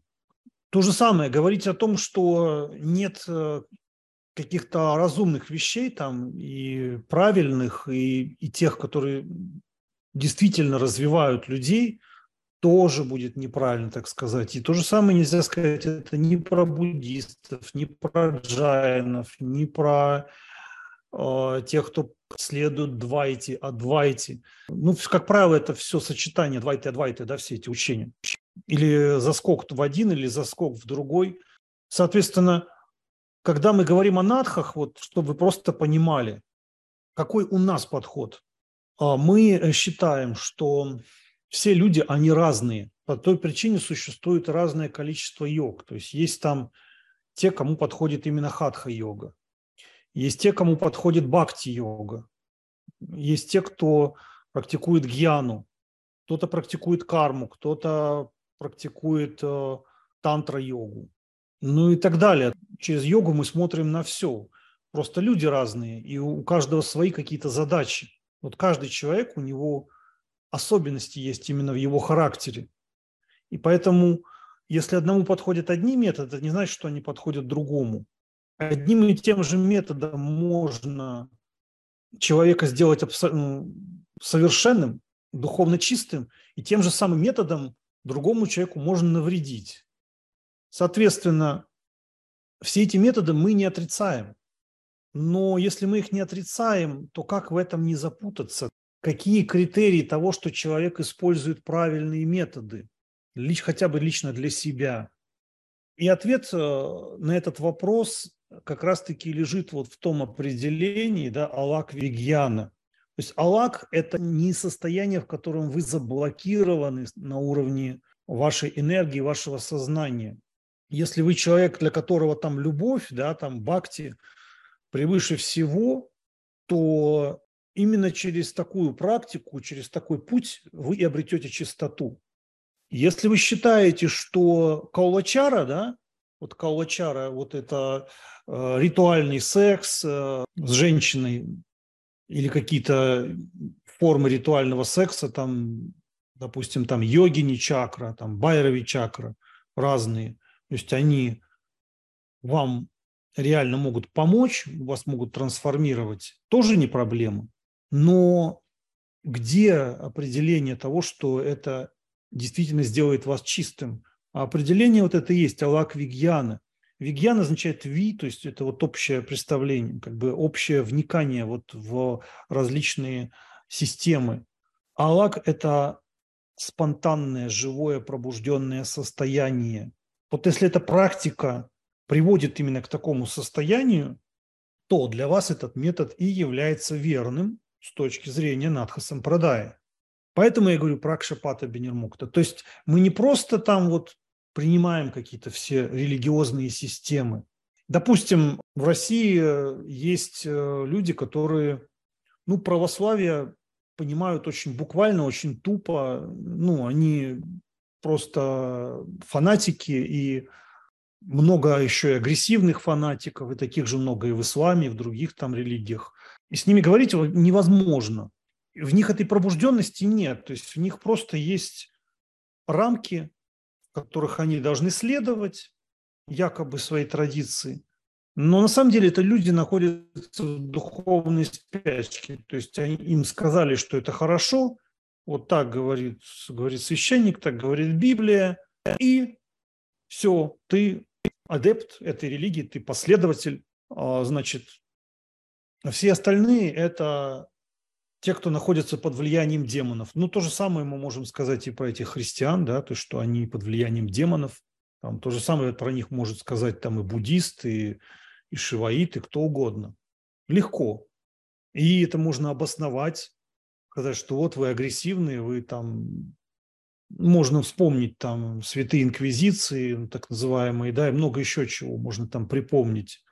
То же самое, говорить о том, что нет э, каких-то разумных вещей там и правильных, и, и тех, которые действительно развивают людей, тоже будет неправильно, так сказать. И то же самое нельзя сказать это ни про буддистов, ни про джайнов, ни про э, тех, кто следует Двайти, Адвайти. Ну, как правило, это все сочетание Двайти, Адвайти, да, все эти учения. Или заскок в один, или заскок в другой. Соответственно, когда мы говорим о надхах, вот, чтобы вы просто понимали, какой у нас подход. А, мы считаем, что все люди, они разные. По той причине существует разное количество йог. То есть есть там те, кому подходит именно хатха-йога. Есть те, кому подходит бхакти-йога. Есть те, кто практикует гьяну. кто-то практикует карму, кто-то практикует э, тантра-йогу, ну и так далее. Через йогу мы смотрим на все. Просто люди разные, и у каждого свои какие-то задачи. Вот каждый человек, у него особенности есть именно в его характере. И поэтому, если одному подходят одни методы, это не значит, что они подходят другому. Одним и тем же методом можно человека сделать абсолютно совершенным, духовно чистым, и тем же самым методом другому человеку можно навредить. Соответственно, все эти методы мы не отрицаем. Но если мы их не отрицаем, то как в этом не запутаться? Какие критерии того, что человек использует правильные методы, лишь, хотя бы лично для себя? И ответ э, на этот вопрос как раз-таки лежит вот в том определении да, Алак Вигьяна. То есть Алак – это не состояние, в котором вы заблокированы на уровне вашей энергии, вашего сознания. Если вы человек, для которого там любовь, да, там бхакти превыше всего, то именно через такую практику, через такой путь вы и обретете чистоту. Если вы считаете, что каулачара, да, вот каулачара, вот это э, ритуальный секс э, с женщиной или какие-то формы ритуального секса, там, допустим, там йогини чакра, там байрови чакра, разные – то есть они вам реально могут помочь, вас могут трансформировать, тоже не проблема. Но где определение того, что это действительно сделает вас чистым? А определение вот это есть Алак Вигьяна. Вигьян означает ви, то есть это вот общее представление, как бы общее вникание вот в различные системы. Алак – это спонтанное, живое, пробужденное состояние, вот если эта практика приводит именно к такому состоянию, то для вас этот метод и является верным с точки зрения Надха Сампрадая. Поэтому я говорю про Акшапата Бенермукта. То есть мы не просто там вот принимаем какие-то все религиозные системы. Допустим, в России э, есть э, люди, которые ну, православие понимают очень буквально, очень тупо. Ну, они просто фанатики и много еще и агрессивных фанатиков, и таких же много и в исламе, и в других там религиях. И с ними говорить невозможно. В них этой пробужденности нет. То есть в них просто есть рамки, которых они должны следовать, якобы своей традиции. Но на самом деле это люди находятся в духовной спячке. То есть они, им сказали, что это хорошо, вот так говорит, говорит священник, так говорит Библия. И все, ты адепт этой религии, ты последователь. А, значит, все остальные – это те, кто находится под влиянием демонов. Ну, то же самое мы можем сказать и про этих христиан, да, то, что они под влиянием демонов. Там, то же самое про них может сказать там и буддисты, и, и шиваиты, кто угодно. Легко. И это можно обосновать сказать, что вот вы агрессивные, вы там можно вспомнить там святые инквизиции, ну, так называемые, да, и много еще чего можно там припомнить,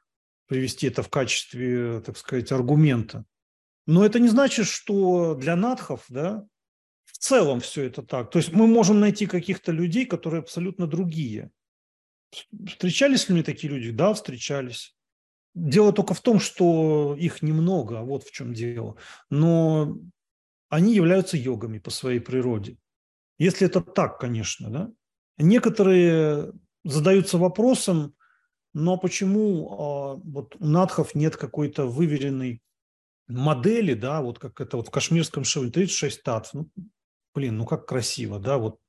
привести это в качестве, так сказать, аргумента. Но это не значит, что для надхов, да, в целом все это так. То есть мы можем найти каких-то людей, которые абсолютно другие. Встречались ли мне такие люди? Да, встречались. Дело только в том, что их немного, вот в чем дело. Но они являются йогами по своей природе. Если это так, конечно, да. Некоторые задаются вопросом, но почему а, вот у надхов нет какой-то выверенной модели, да, вот как это вот в кашмирском шиве 36 татв, ну, блин, ну как красиво, да, вот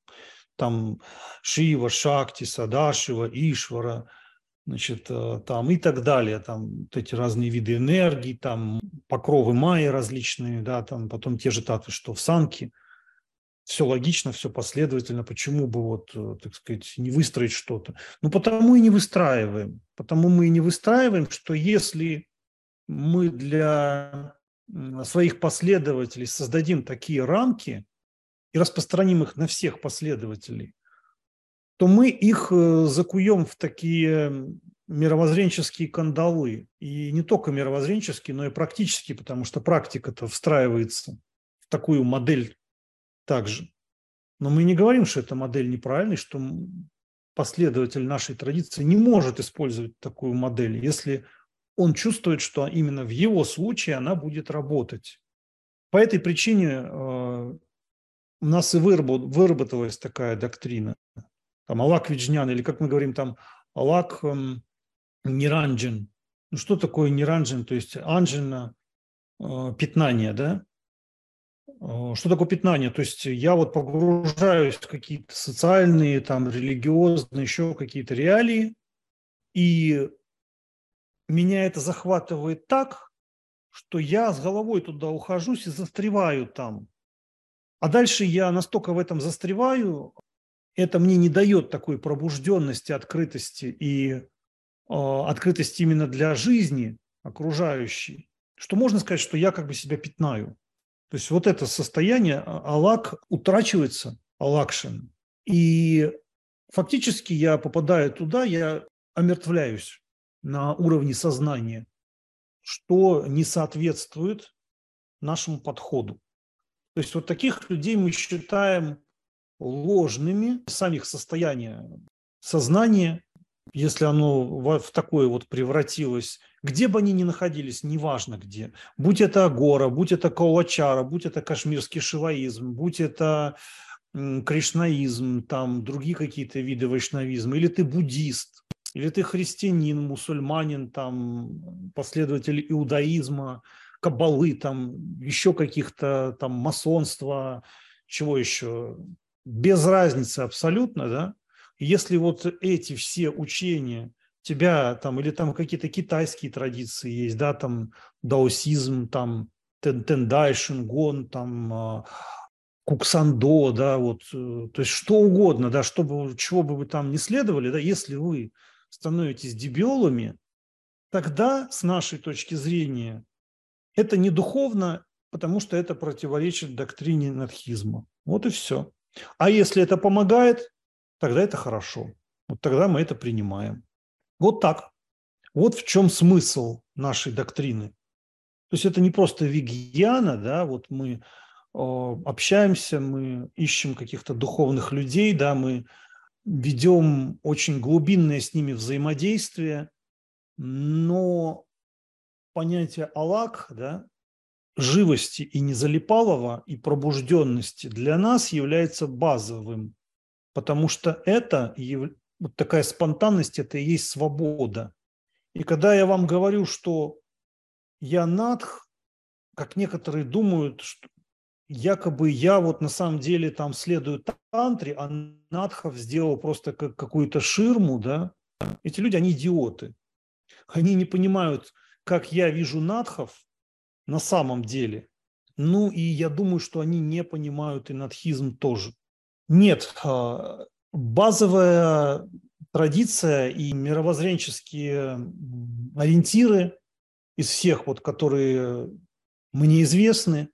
там Шива, Шакти, Садашива, Ишвара – значит, э, там и так далее, там вот эти разные виды энергии, там покровы майя различные, да, там потом те же татвы, что в санке, все логично, все последовательно, почему бы вот, э, так сказать, не выстроить что-то? Ну, потому и не выстраиваем, потому мы и не выстраиваем, что если мы для своих последователей создадим такие рамки и распространим их на всех последователей, то мы их э, закуем в такие мировоззренческие кандалы. И не только мировоззренческие, но и практические, потому что практика-то встраивается в такую модель также. Но мы не говорим, что эта модель неправильная, что последователь нашей традиции не может использовать такую модель, если он чувствует, что именно в его случае она будет работать. По этой причине э, у нас и выработалась такая доктрина. Там Алак Виджнян, или как мы говорим там, Алак эм, Ниранджин. Ну, что такое Ниранджин? То есть анджина, э, пятнание, да? Э, что такое пятнание? То есть я вот погружаюсь в какие-то социальные, там, религиозные, еще какие-то реалии, и меня это захватывает так, что я с головой туда ухожусь и застреваю там. А дальше я настолько в этом застреваю, это мне не дает такой пробужденности, открытости и э, открытости именно для жизни окружающей, что можно сказать, что я как бы себя пятнаю. То есть вот это состояние, а, алак утрачивается, алакшин. И фактически я попадаю туда, я омертвляюсь на уровне сознания, что не соответствует нашему подходу. То есть вот таких людей мы считаем ложными, сами их состояние сознания, если оно в такое вот превратилось, где бы они ни находились, неважно где, будь это Агора, будь это Каулачара, будь это кашмирский шиваизм, будь это кришнаизм, там другие какие-то виды вайшнавизма, или ты буддист, или ты христианин, мусульманин, там последователь иудаизма, кабалы, там еще каких-то там масонства, чего еще, без разницы абсолютно, да. Если вот эти все учения тебя там, или там какие-то китайские традиции есть, да, там даосизм, там тендай, шингон, там а, куксандо, да, вот, э, то есть что угодно, да, чтобы, чего бы вы там не следовали, да, если вы становитесь дебиолами, тогда, с нашей точки зрения, это не духовно, потому что это противоречит доктрине надхизма. Вот и все. А если это помогает, тогда это хорошо. Вот тогда мы это принимаем. Вот так. Вот в чем смысл нашей доктрины. То есть это не просто вегьяна, да, вот мы общаемся, мы ищем каких-то духовных людей, да, мы ведем очень глубинное с ними взаимодействие, но понятие Аллах, да, живости и незалипалого, и пробужденности для нас является базовым, потому что это, вот такая спонтанность, это и есть свобода. И когда я вам говорю, что я надх, как некоторые думают, что якобы я вот на самом деле там следую тантре, а надхов сделал просто как какую-то ширму, да, эти люди, они идиоты. Они не понимают, как я вижу надхов на самом деле. Ну и я думаю, что они не понимают и надхизм тоже. Нет, а, базовая традиция и мировоззренческие ориентиры из всех, вот, которые мне известны,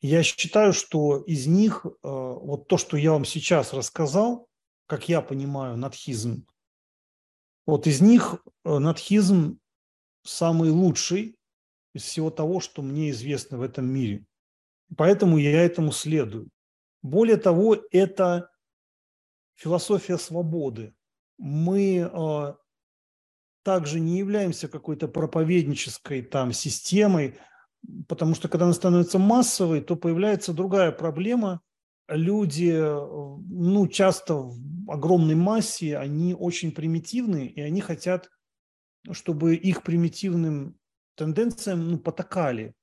я считаю, что из них а, вот то, что я вам сейчас рассказал, как я понимаю надхизм, вот из них а, надхизм самый лучший из всего того, что мне известно в этом мире. Поэтому я этому следую. Более того, это философия свободы. Мы э, также не являемся какой-то проповеднической там системой, потому что когда она становится массовой, то появляется другая проблема. Люди, ну, часто в огромной массе, они очень примитивны, и они хотят чтобы их примитивным тенденциям ну, потакали.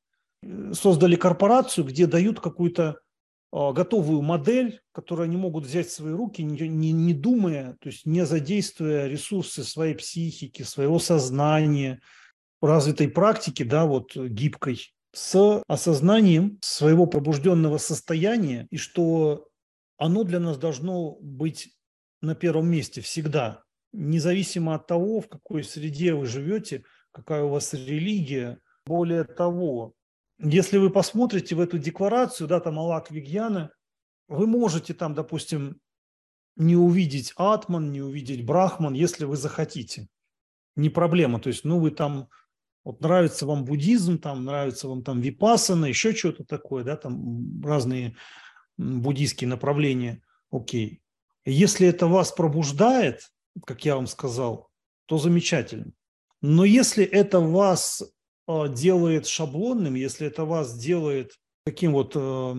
Создали корпорацию, где дают какую-то а, готовую модель, которую они могут взять в свои руки, не, не, не думая, то есть не задействуя ресурсы своей психики, своего сознания, развитой практики, да, вот гибкой, с осознанием своего пробужденного состояния, и что оно для нас должно быть на первом месте всегда независимо от того, в какой среде вы живете, какая у вас религия. Более того, если вы посмотрите в эту декларацию, да, там Аллах Вигьяна, вы можете там, допустим, не увидеть Атман, не увидеть Брахман, если вы захотите. Не проблема. То есть, ну, вы там, вот нравится вам буддизм, там нравится вам там випасана, еще что-то такое, да, там разные буддийские направления, окей. Если это вас пробуждает, как я вам сказал, то замечательно. Но если это вас а, делает шаблонным, если это вас делает таким вот э,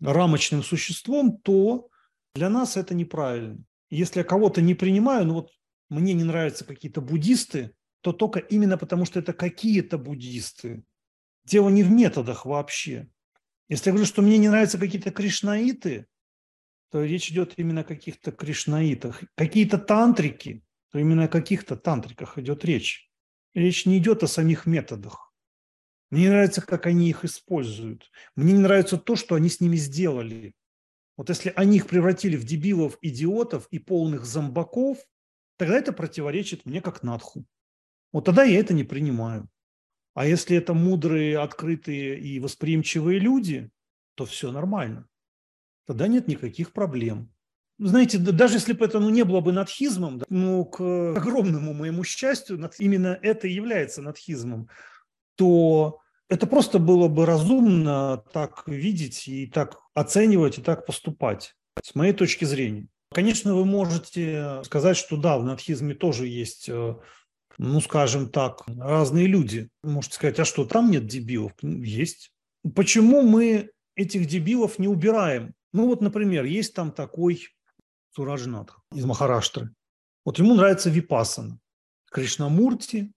рамочным существом, то для нас это неправильно. Если я кого-то не принимаю, ну вот мне не нравятся какие-то буддисты, то только именно потому, что это какие-то буддисты. Дело не в методах вообще. Если я говорю, что мне не нравятся какие-то кришнаиты, то речь идет именно о каких-то кришнаитах. Какие-то тантрики, то именно о каких-то тантриках идет речь. Речь не идет о самих методах. Мне не нравится, как они их используют. Мне не нравится то, что они с ними сделали. Вот если они их превратили в дебилов, идиотов и полных зомбаков, тогда это противоречит мне как надху. Вот тогда я это не принимаю. А если это мудрые, открытые и восприимчивые люди, то все нормально. Тогда нет никаких проблем. Знаете, даже если бы это ну, не было бы надхизмом, да, ну, к огромному моему счастью, именно это и является надхизмом, то это просто было бы разумно так видеть и так оценивать и так поступать, с моей точки зрения. Конечно, вы можете сказать, что да, в надхизме тоже есть, э, ну, скажем так, разные люди. Можете сказать, а что, там нет дебилов? Есть. Почему мы этих дебилов не убираем? Ну, вот, например, есть там такой Сураджнатх из Махараштры. Вот ему нравится Випасана, Кришнамурти,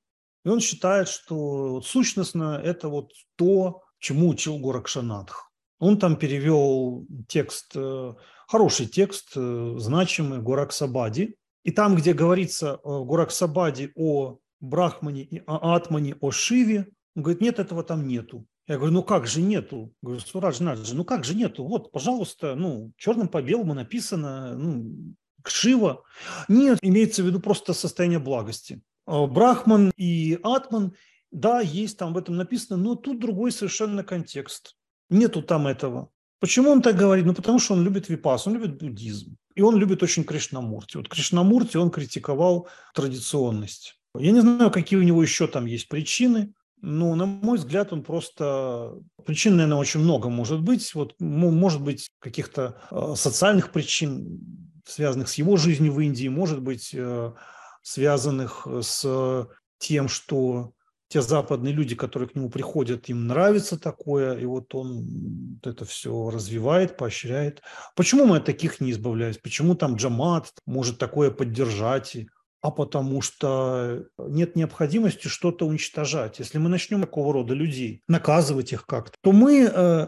и он считает, что сущностно это вот то, чему учил Горакшанатх. Он там перевел текст, э, хороший текст, э, значимый Гораксабади. И там, где говорится в Гораксабади о Брахмане и о Атмане, о Шиве, он говорит, нет, этого там нету. Я говорю, ну как же нету? Говорю, Сурадж Наджи, ну как же нету? Вот, пожалуйста, ну, черным по белому написано, ну, Шива. Нет, имеется в виду просто состояние благости. А, Брахман и Атман, да, есть там в этом написано, но тут другой совершенно контекст. Нету там этого. Почему он так говорит? Ну, потому что он любит випас, он любит буддизм. И он любит очень Кришнамурти. Вот Кришнамурти он критиковал традиционность. Я не знаю, какие у него еще там есть причины. Ну, на мой взгляд, он просто... Причин, наверное, очень много может быть. Вот, может быть, каких-то э, социальных причин, связанных с его жизнью в Индии, может быть, э, связанных с тем, что те западные люди, которые к нему приходят, им нравится такое, и вот он это все развивает, поощряет. Почему мы от таких не избавляемся? Почему там Джамат может такое поддержать? а потому что нет необходимости что-то уничтожать. Если мы начнем такого рода людей, наказывать их как-то, то мы э,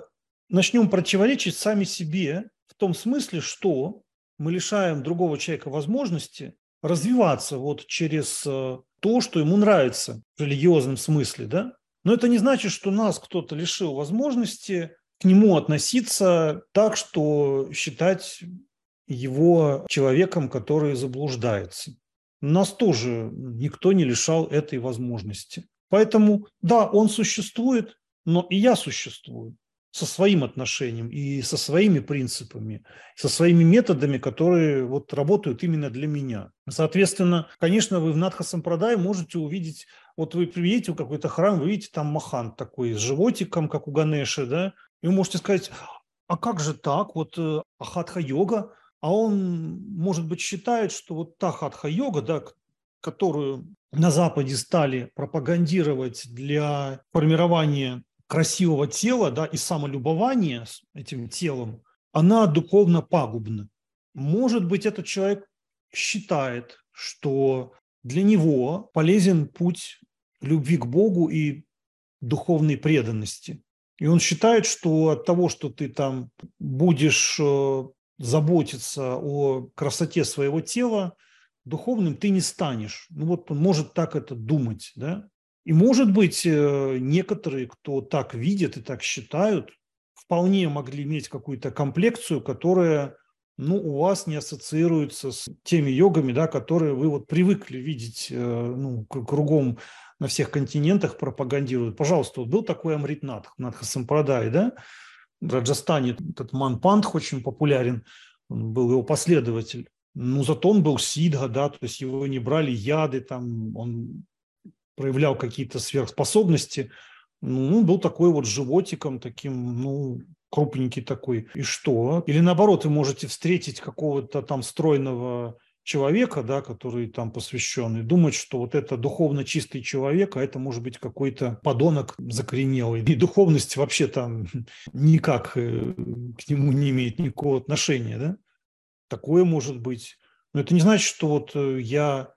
начнем противоречить сами себе в том смысле, что мы лишаем другого человека возможности развиваться вот через э, то, что ему нравится в религиозном смысле, да? Но это не значит, что нас кто-то лишил возможности к нему относиться так, что считать его человеком, который заблуждается. Нас тоже никто не лишал этой возможности. Поэтому, да, он существует, но и я существую со своим отношением и со своими принципами, со своими методами, которые вот работают именно для меня. Соответственно, конечно, вы в Надха Сампрадай можете увидеть, вот вы приедете в какой-то храм, вы видите там махан такой с животиком, как у Ганеши, да, и вы можете сказать, а как же так, вот э, ахатха-йога, а он, может быть, считает, что вот та хатха-йога, да, которую на Западе стали пропагандировать для формирования красивого тела да, и самолюбования этим телом, она духовно пагубна. Может быть, этот человек считает, что для него полезен путь любви к Богу и духовной преданности. И он считает, что от того, что ты там будешь э, заботиться о красоте своего тела, духовным ты не станешь. Ну вот он может так это думать, да? И может быть, э, некоторые, кто так видят и так считают, вполне могли иметь какую-то комплекцию, которая ну, у вас не ассоциируется с теми йогами, да, которые вы вот привыкли видеть э, ну, кругом на всех континентах пропагандируют. Пожалуйста, вот был такой Амритнат, Надха Сампрадай, да, в Раджастане этот Манпантх очень популярен, он был его последователь. Ну, зато он был сидха, да, то есть его не брали яды, там, он проявлял какие-то сверхспособности. Ну, был такой вот животиком, таким, ну, крупненький такой, и что? Или наоборот, вы можете встретить какого-то там стройного человека, да, который там посвящен, и думать, что вот это духовно чистый человек, а это может быть какой-то подонок закоренелый. И духовность вообще там никак э, к нему не имеет никакого отношения, да? Такое может быть. Но это не значит, что вот э, я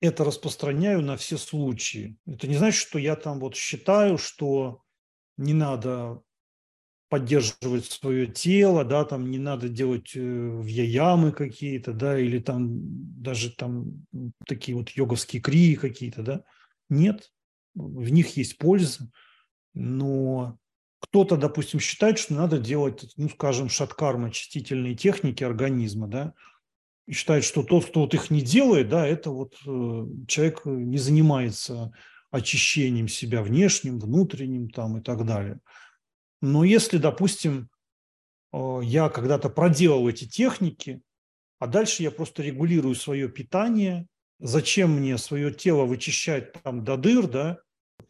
это распространяю на все случаи. Это не значит, что я там вот считаю, что не надо поддерживать свое тело, да, там не надо делать э, ямы какие-то, да, или там даже там такие вот йоговские крии какие-то, да. Нет, в них есть польза, но кто-то, допустим, считает, что надо делать, ну, скажем, шаткарма, очистительные техники организма, да, и считает, что тот, кто вот их не делает, да, это вот э, человек не занимается очищением себя внешним, внутренним там и так далее. Но если, допустим, э, я когда-то проделал эти техники, а дальше я просто регулирую свое питание, зачем мне свое тело вычищать там до дыр, да,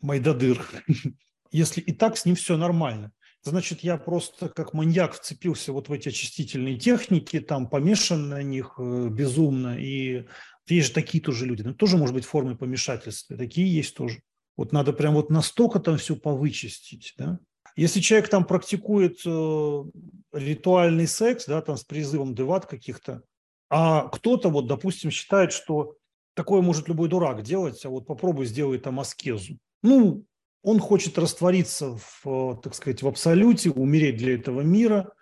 майдадыр, если и так с ним все нормально. Значит, я просто как маньяк вцепился вот в эти очистительные техники, там помешан на них э, безумно, и есть же такие тоже люди, но тоже может быть формы помешательства, такие есть тоже. Вот надо прям вот настолько там все повычистить, да, если человек там практикует э, ритуальный секс, да, там с призывом деват каких-то, а кто-то вот, допустим, считает, что такое может любой дурак делать, а вот попробуй сделай там аскезу. Ну, он хочет раствориться в, так сказать, в абсолюте, умереть для этого мира,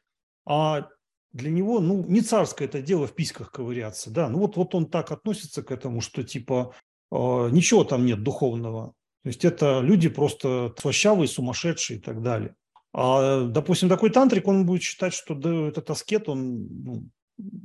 а для него, ну, не царское это дело в письках ковыряться, да, ну вот, вот он так относится к этому, что типа э, ничего там нет духовного, то есть это люди просто слащавые, сумасшедшие и так далее. А, допустим, такой тантрик, он будет считать, что да, этот аскет, он ну,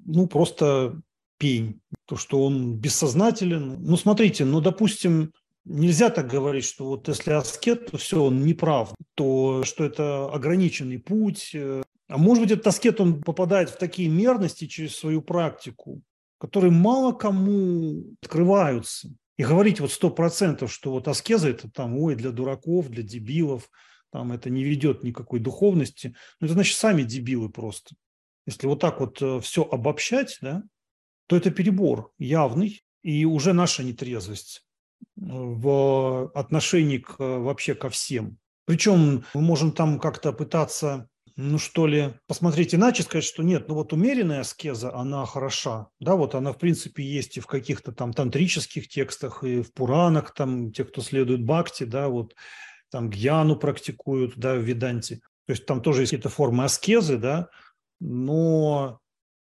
ну, просто пень, то, что он бессознателен. Ну, смотрите, ну, допустим, нельзя так говорить, что вот если аскет, то все, он неправ, то что это ограниченный путь. А может быть, этот аскет, он попадает в такие мерности через свою практику, которые мало кому открываются. И говорить вот сто процентов, что вот аскеза это там, ой, для дураков, для дебилов, там это не ведет никакой духовности, ну это значит сами дебилы просто. Если вот так вот э, все обобщать, да, то это перебор явный и уже наша нетрезвость э, в отношении к, вообще ко всем. Причем мы можем там как-то пытаться ну что ли, посмотреть иначе, сказать, что нет, ну вот умеренная аскеза, она хороша, да, вот она в принципе есть и в каких-то там тантрических текстах, и в Пуранах, там, те, кто следует Бхакти, да, вот там гьяну практикуют, да, в Веданте, то есть там тоже есть какие-то формы аскезы, да, но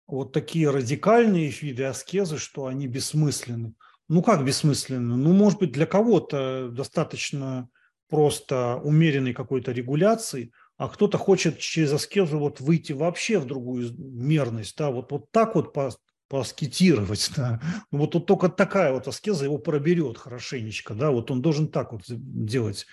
вот такие радикальные виды аскезы, что они бессмысленны. Ну как бессмысленны? Ну, может быть, для кого-то достаточно просто умеренной какой-то регуляции – а кто-то хочет через аскезу вот выйти вообще в другую мерность, да, вот, вот так вот по, поаскетировать, да. Ну, вот, вот только такая вот аскеза его проберет хорошенечко, да, вот он должен так вот делать.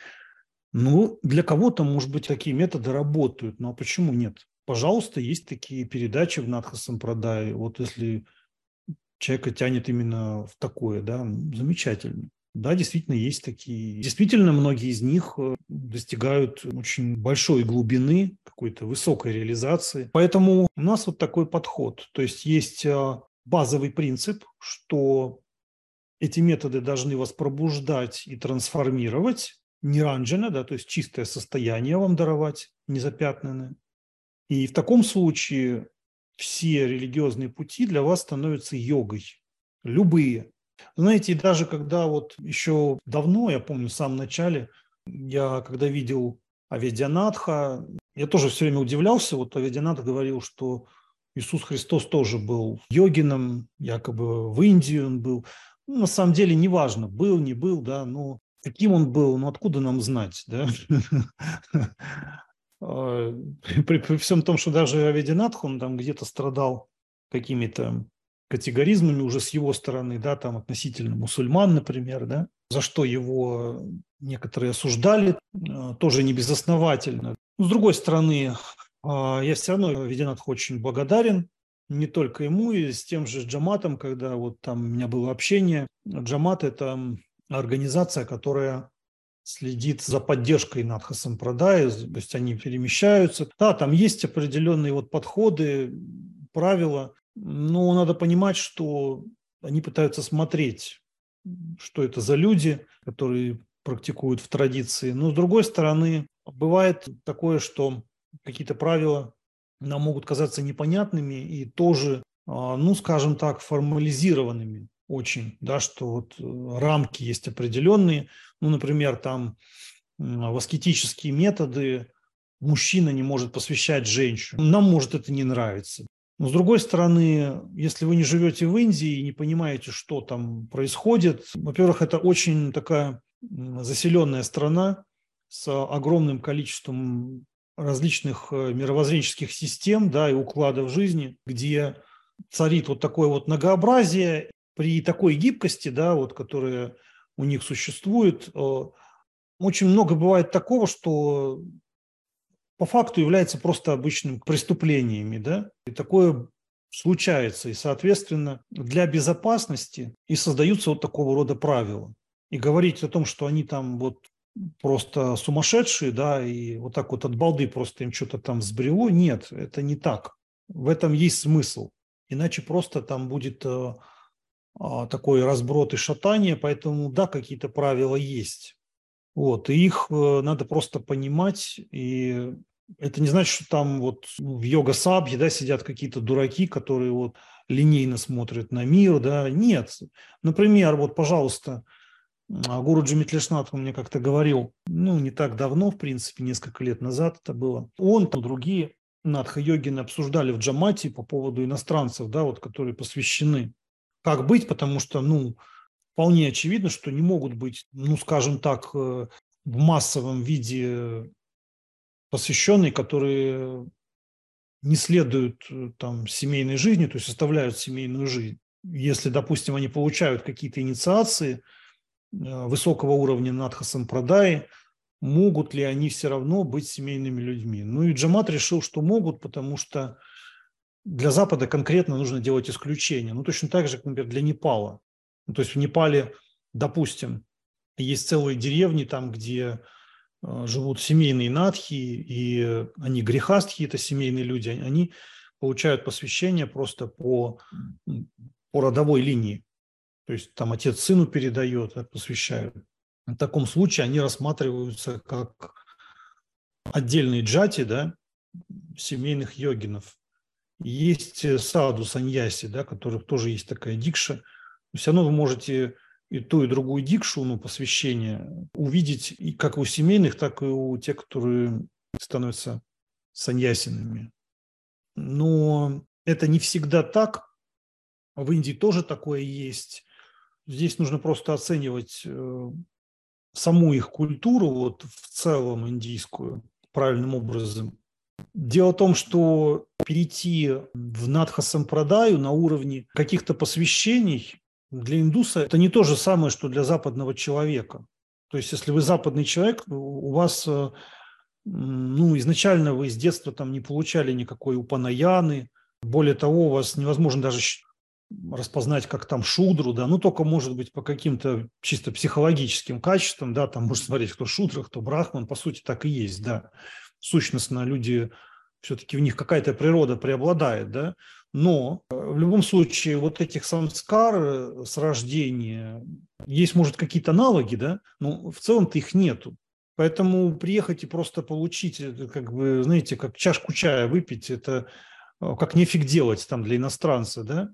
Ну, для кого-то, может быть, такие методы работают, но почему нет? Пожалуйста, есть такие передачи в Надха Сампрадай, вот если человека тянет именно в такое, да, замечательно. Да, действительно, есть такие. Действительно, многие из них э, достигают очень большой глубины, какой-то высокой реализации. Поэтому у нас вот такой подход. То есть есть э, базовый принцип, что эти методы должны вас пробуждать и трансформировать, неранжено, да, то есть чистое состояние вам даровать, незапятнанное. И в таком случае все религиозные пути для вас становятся йогой. Любые. Знаете, даже когда вот еще давно, я помню, в самом начале, я когда видел Аведианатха, я тоже все время удивлялся, вот Аведианат говорил, что Иисус Христос тоже был йогином, якобы в Индии он был. Ну, на самом деле неважно, был, не был, да, но каким он был, ну откуда нам знать, да? А, при, при всем том, что даже Авединатх, он там где-то страдал какими-то категоризмами уже с его стороны, да, там относительно мусульман, например, да, за что его некоторые осуждали, э, тоже не безосновательно. Но, с другой стороны, а, я все равно Веденатху очень благодарен, не только ему, и с тем же Джаматом, когда вот там у меня было общение. Джамат – это организация, которая следит за поддержкой Надха Сампрадая, то есть они перемещаются. Да, там есть определенные вот подходы, правила, но надо понимать, что они пытаются смотреть, что это за люди, которые практикуют в традиции. Но с другой стороны, бывает такое, что какие-то правила нам могут казаться непонятными и тоже, а, ну, скажем так, формализированными очень, да, что вот э, рамки есть определенные, ну, например, там аскетические методы мужчина не может посвящать женщину. Нам может это не нравиться. Но с другой стороны, если вы не живете в Индии и не понимаете, что там происходит, во-первых, это очень такая заселенная страна с огромным количеством различных э, мировоззренческих систем да, и укладов жизни, где царит вот такое вот многообразие при такой гибкости, да, вот, которая у них существует, э, очень много бывает такого, что по факту является просто обычным преступлениями, да, и такое случается, и, соответственно, для безопасности и создаются вот такого рода правила. И говорить о том, что они там вот просто сумасшедшие, да, и вот так вот от балды просто им что-то там сбрело, нет, это не так. В этом есть смысл. Иначе просто там будет э, такой разброд и шатание, поэтому да, какие-то правила есть. Вот, и их э, надо просто понимать, и это не значит, что там вот в йога-сабхе да, сидят какие-то дураки, которые вот линейно смотрят на мир, да, нет. Например, вот, пожалуйста, а, Гуру Джимитлишнат мне как-то говорил, ну, не так давно, в принципе, несколько лет назад это было. Он, там другие надха-йогины обсуждали в Джамате по поводу иностранцев, да, вот, которые посвящены как быть, потому что, ну, вполне очевидно, что не могут быть, ну, скажем так, э, в массовом виде посвященные, которые не следуют э, там семейной жизни, то есть составляют семейную жизнь. Если, допустим, они получают какие-то инициации э, высокого уровня надхасан продаи, могут ли они все равно быть семейными людьми? Ну и Джамат решил, что могут, потому что для Запада конкретно нужно делать исключение. Ну, точно так же, например, для Непала. Ну, то есть в Непале, допустим, есть целые деревни там, где э, живут семейные надхи, и они грехастхи, это семейные люди, они получают посвящение просто по, по родовой линии. То есть там отец сыну передает, а посвящают. В таком случае они рассматриваются как отдельные джати, да, семейных йогинов. Есть э, саду саньяси, да, которых тоже есть такая дикша. Все равно вы можете и ту, и другую дикшу, ну, посвящение, увидеть и как у семейных, так и у тех, которые становятся саньясинами. Но это не всегда так. В Индии тоже такое есть. Здесь нужно просто оценивать э, саму их культуру, вот в целом индийскую, правильным образом. Дело в том, что перейти в Надха Сампрадаю на уровне каких-то посвящений для индуса это не то же самое, что для западного человека. То есть, если вы западный человек, у вас э, ну, изначально вы с детства там не получали никакой упанаяны, более того, у вас невозможно даже распознать, как там шудру, да, ну, только, может быть, по каким-то чисто психологическим качествам, да, там можно смотреть, кто шудра, кто брахман, по сути, так и есть, да сущностно люди, все-таки в них какая-то природа преобладает, да, но э, в любом случае вот этих самскар э, с рождения, есть, может, какие-то аналоги, да, но в целом-то их нету. Поэтому приехать и просто получить, как бы, знаете, как чашку чая выпить, это э, как нефиг делать там для иностранца, да.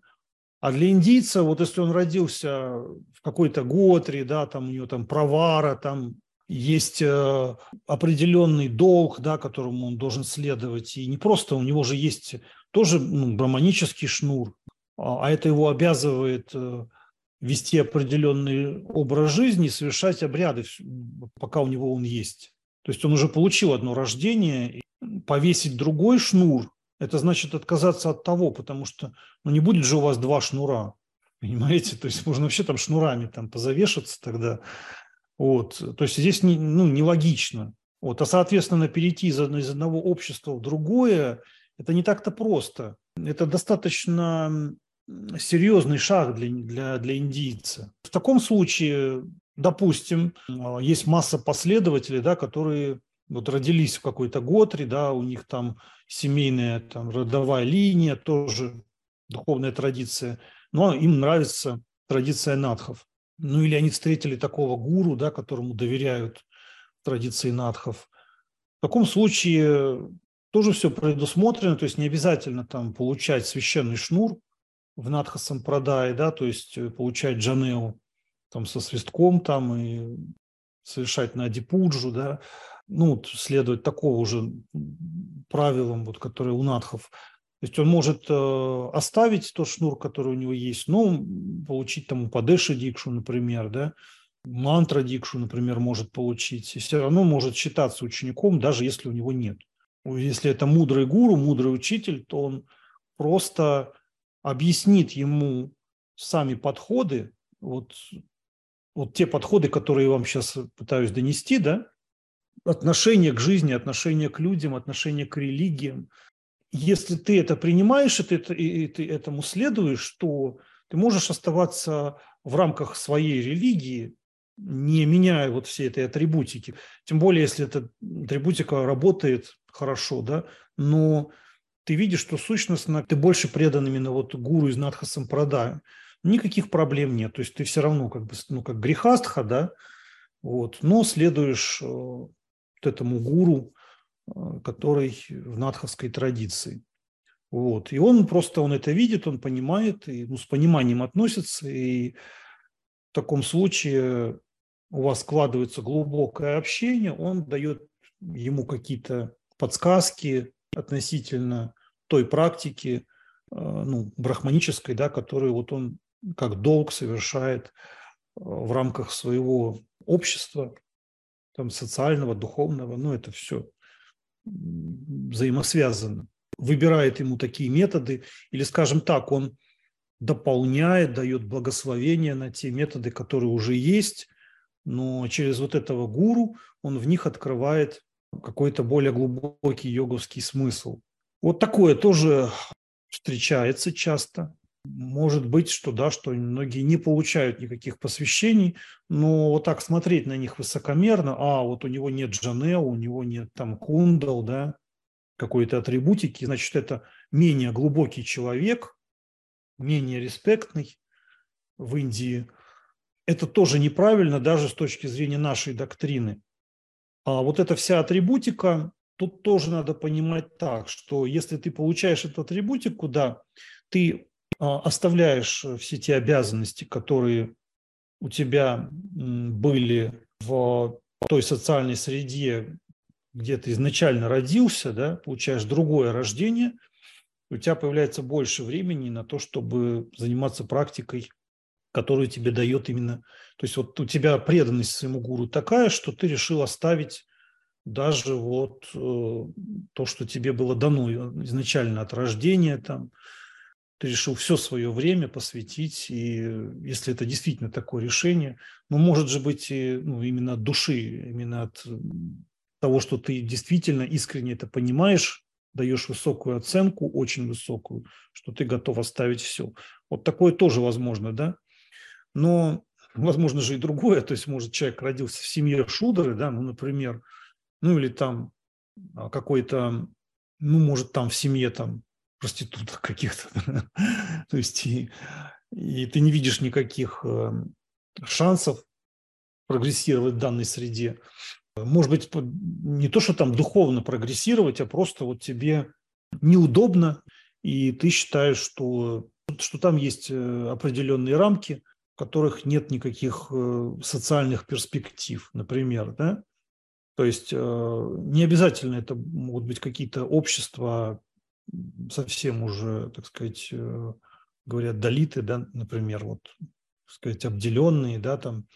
А для индийца, вот если он родился в какой-то Готре, да, там у него там провара, там есть э, определенный долг, да, которому он должен следовать. И не просто, у него же есть тоже ну, браманический шнур, а, а это его обязывает э, вести определенный образ жизни совершать обряды, пока у него он есть. То есть он уже получил одно рождение, повесить другой шнур – это значит отказаться от того, потому что ну, не будет же у вас два шнура, понимаете? То есть можно вообще там шнурами там позавешаться тогда, вот. То есть здесь не, ну, нелогично. Вот. А, соответственно, перейти из, из одного общества в другое – это не так-то просто. Это достаточно серьезный шаг для, для, для индийца. В таком случае допустим, а, есть масса последователей, да, которые вот родились в какой-то Готре, да, у них там семейная там, родовая линия, тоже духовная традиция, но им нравится традиция надхов. Ну или они встретили такого гуру, да, которому доверяют традиции надхов. В таком случае тоже все предусмотрено, то есть не обязательно там получать священный шнур в надха сампрадай, да, то есть э, получать джанеу там со свистком там и совершать на адипуджу, да, ну, следовать такого уже правилам, вот, которые у надхов. То есть он может э, оставить тот шнур, который у него есть, но получить там падеши дикшу, например, да, мантра дикшу, например, может получить, и все равно может считаться учеником, даже если у него нет. Если это мудрый гуру, мудрый учитель, то он просто объяснит ему сами подходы, вот, вот те подходы, которые я вам сейчас пытаюсь донести, да, отношение к жизни, отношение к людям, отношение к религиям. Если ты это принимаешь, и ты, и ты этому следуешь, то ты можешь оставаться в рамках своей религии, не меняя вот всей этой атрибутики. Тем более, если эта атрибутика работает хорошо, да, но ты видишь, что сущностно ты больше предан именно вот гуру из Надха Сампрадая. Никаких проблем нет. То есть ты все равно как бы, ну, как грехастха, да, вот, но следуешь э, вот этому гуру, который в надховской традиции. Вот. И он просто, он это видит, он понимает, и ну, с пониманием относится, и в таком случае у вас складывается глубокое общение, он дает ему какие-то подсказки относительно той практики, э, ну, брахманической, да, которую вот он как долг совершает э, в рамках своего общества, там, социального, духовного, ну, это все взаимосвязано. Выбирает ему такие методы, или, скажем так, он дополняет, дает благословение на те методы, которые уже есть, но через вот этого гуру он в них открывает какой-то более глубокий йоговский смысл. Вот такое тоже встречается часто. Может быть, что да, что многие не получают никаких посвящений, но вот так смотреть на них высокомерно, а вот у него нет Джанео, у него нет там кундал, да, какой-то атрибутики, значит, это менее глубокий человек, менее респектный в Индии. Это тоже неправильно даже с точки зрения нашей доктрины. А вот эта вся атрибутика, тут тоже надо понимать так, что если ты получаешь эту атрибутику, да, ты оставляешь э, все те обязанности, которые у тебя были в той социальной среде, где ты изначально родился, да, получаешь другое рождение, у тебя появляется больше времени на то, чтобы заниматься практикой, которую тебе дает именно... То есть вот у тебя преданность своему гуру такая, что ты решил оставить даже вот э, то, что тебе было дано изначально от рождения, там, ты решил все свое время посвятить, и если это действительно такое решение, ну, может же быть, и, ну, именно от души, именно от того, что ты действительно искренне это понимаешь, даешь высокую оценку, очень высокую, что ты готов оставить все. Вот такое тоже возможно, да? Но возможно же и другое, то есть, может, человек родился в семье шудры, да, ну, например, ну, или там а, какой-то, ну, может, там в семье там проституток каких-то. То есть и, и ты не видишь никаких э, шансов прогрессировать в данной среде. Может быть, не то, что там духовно прогрессировать, а просто вот тебе неудобно, и ты считаешь, что, что там есть э, определенные рамки, в которых нет никаких э, социальных перспектив, например, да? То есть не обязательно это могут быть какие-то общества совсем уже, так сказать, э, говорят, долиты, да, например, вот, так сказать, обделенные, да, там,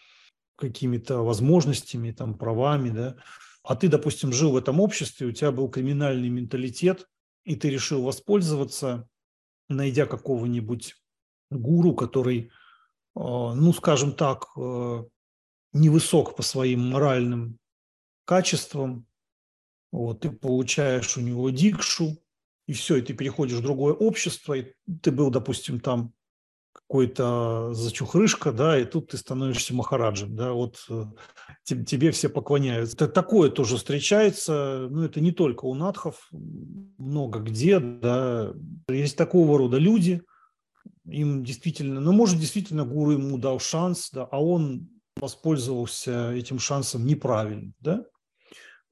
какими-то возможностями, там, правами, да, а ты, допустим, жил в этом обществе, у тебя был криминальный менталитет, и ты решил воспользоваться, найдя какого-нибудь гуру, который, э, ну, скажем так, э, невысок по своим моральным качествам, вот, ты получаешь у него дикшу, и все, и ты переходишь в другое общество, и ты был, допустим, там какой-то зачухрышка, да, и тут ты становишься махараджем, да, вот э, тебе все поклоняются. Это такое тоже встречается, ну, это не только у надхов, много где, да, есть такого рода люди, им действительно, ну, может, действительно гуру ему дал шанс, да, а он воспользовался этим шансом неправильно, да,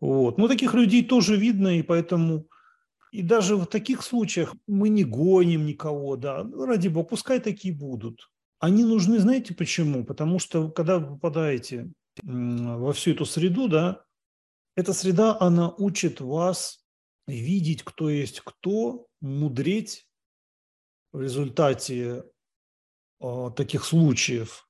вот. Но таких людей тоже видно, и поэтому и даже в таких случаях мы не гоним никого, да, ну, ради бога, пускай такие будут. Они нужны, знаете почему? Потому что когда вы попадаете во всю эту среду, да, эта среда, она учит вас видеть, кто есть кто, мудреть в результате э, таких случаев,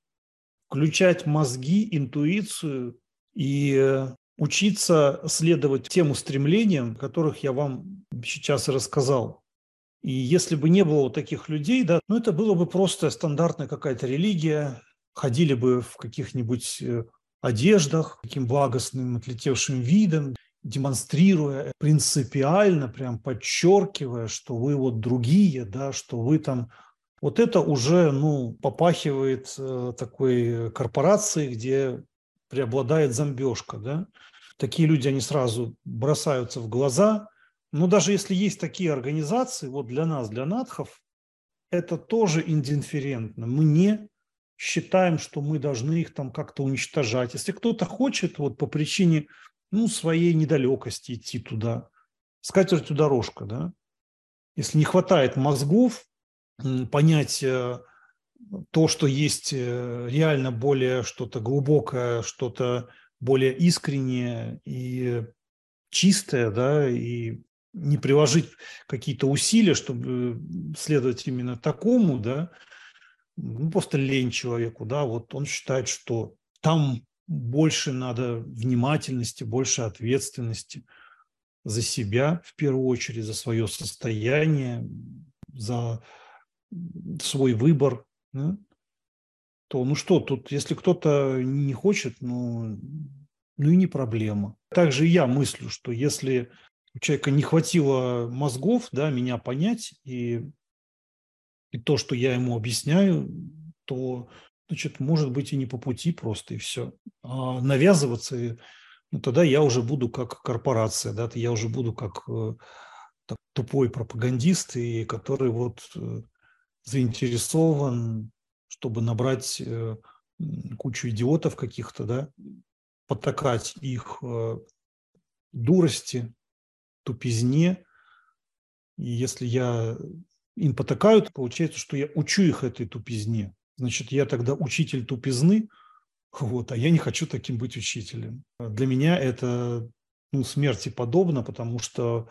включать мозги, интуицию и учиться следовать тем устремлениям, которых я вам сейчас рассказал. И если бы не было вот таких людей, да, ну это было бы просто стандартная какая-то религия, ходили бы в каких-нибудь э, одеждах, таким благостным, отлетевшим видом, демонстрируя принципиально, прям подчеркивая, что вы вот другие, да, что вы там вот это уже, ну, попахивает э, такой корпорацией, где преобладает зомбежка, да. Такие люди, они сразу бросаются в глаза. Но даже если есть такие организации, вот для нас, для надхов, это тоже индифферентно. Мы не считаем, что мы должны их там как-то уничтожать. Если кто-то хочет вот по причине ну, своей недалекости идти туда, скатертью дорожка, да, если не хватает мозгов понять э, то, что есть э, реально более что-то глубокое, что-то более искреннее и чистое, да, и не приложить какие-то усилия, чтобы следовать именно такому, да, ну, просто лень человеку, да, вот он считает, что там больше надо внимательности, больше ответственности за себя, в первую очередь, за свое состояние, за свой выбор, да? То ну что, тут если кто-то не хочет, ну, ну и не проблема. Также я мыслю, что если у человека не хватило мозгов, да, меня понять и, и то, что я ему объясняю, то, значит, может быть и не по пути просто, и все. А навязываться, ну тогда я уже буду как корпорация, да, я уже буду как э, так, тупой пропагандист, и который вот э, заинтересован чтобы набрать э, кучу идиотов каких-то, да, потакать их э, дурости, тупизне. И если я им потакаю, то получается, что я учу их этой тупизне. Значит, я тогда учитель тупизны, вот, а я не хочу таким быть учителем. Для меня это ну, смерти подобно, потому что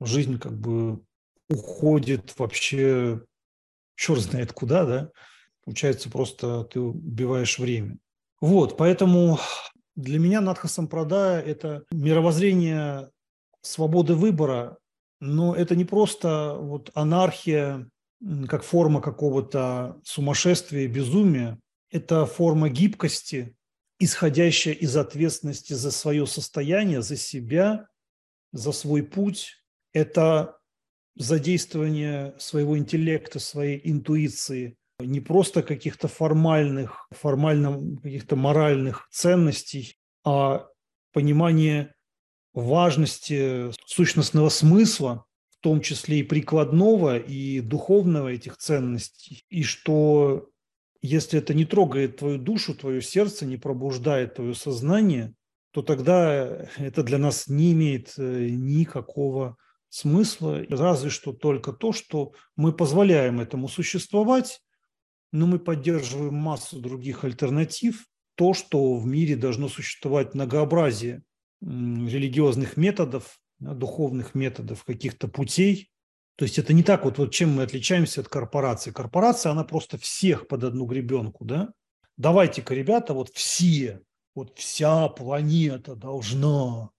жизнь как бы уходит вообще черт знает куда, да, Получается, просто ты убиваешь время. Вот, поэтому для меня Надха Сампрадая – это мировоззрение свободы выбора, но это не просто вот анархия как форма какого-то сумасшествия, безумия. Это форма гибкости, исходящая из ответственности за свое состояние, за себя, за свой путь. Это задействование своего интеллекта, своей интуиции не просто каких-то формальных, формально каких-то моральных ценностей, а понимание важности сущностного смысла, в том числе и прикладного, и духовного этих ценностей, и что если это не трогает твою душу, твое сердце, не пробуждает твое сознание, то тогда это для нас не имеет э, никакого смысла, разве что только то, что мы позволяем этому существовать, но мы поддерживаем массу других альтернатив. То, что в мире должно существовать многообразие религиозных методов, духовных методов, каких-то путей. То есть это не так вот, вот чем мы отличаемся от корпорации. Корпорация, она просто всех под одну гребенку, да? Давайте-ка, ребята, вот все, вот вся планета должна.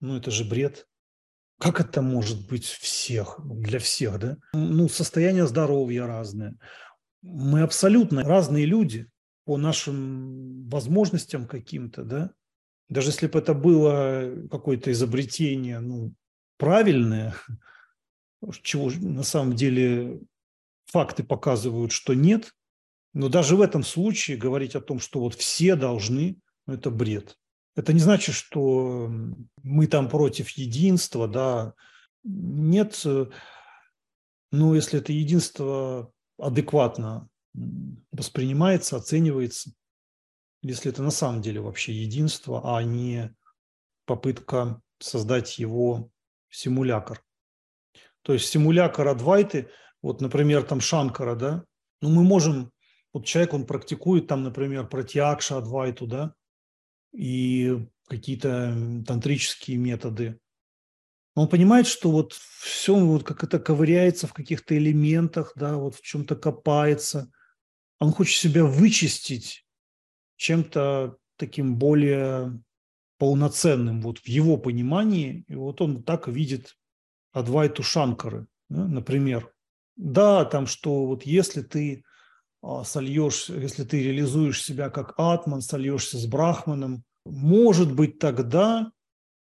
Ну, это же бред. Как это может быть всех, для всех, да? Ну, состояние здоровья разное, мы абсолютно разные люди по нашим возможностям каким-то, да. Даже если бы это было какое-то изобретение, ну, правильное, чего на самом деле факты показывают, что нет, Но даже в этом случае говорить о том, что вот все должны, ну, это бред. Это не значит, что мы там против единства, да. Нет, ну, если это единство адекватно воспринимается, оценивается, если это на самом деле вообще единство, а не попытка создать его симулятор. То есть симулятор Адвайты, вот, например, там Шанкара, да, ну, мы можем, вот человек, он практикует там, например, протиакша Адвайту, да, и какие-то тантрические методы. Он понимает, что вот все вот как это ковыряется в каких-то элементах, да, вот в чем-то копается. Он хочет себя вычистить чем-то таким более полноценным вот в его понимании. И вот он так видит Адвайту Шанкары, да, например. Да, там что вот если ты а, сольешь, если ты реализуешь себя как атман, сольешься с брахманом, может быть тогда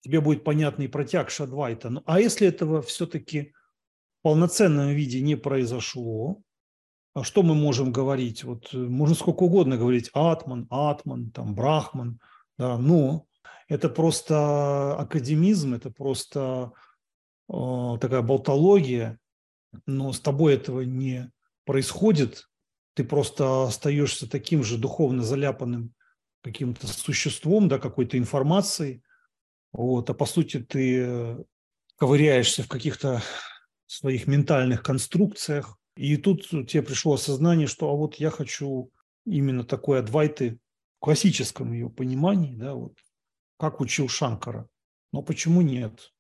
тебе будет понятный протяг Шадвайта. Ну, а если этого все-таки в полноценном виде не произошло, а что мы можем говорить? Вот э, можно сколько угодно говорить атман, атман, там брахман, да, но это просто академизм, это просто э, такая болтология, но с тобой этого не происходит, ты просто остаешься таким же духовно заляпанным каким-то существом, да, какой-то информацией, вот, а по сути ты ковыряешься в каких-то своих ментальных конструкциях, и тут тебе пришло осознание, что а вот я хочу именно такой адвайты в классическом ее понимании, да, вот, как учил Шанкара. Но почему нет?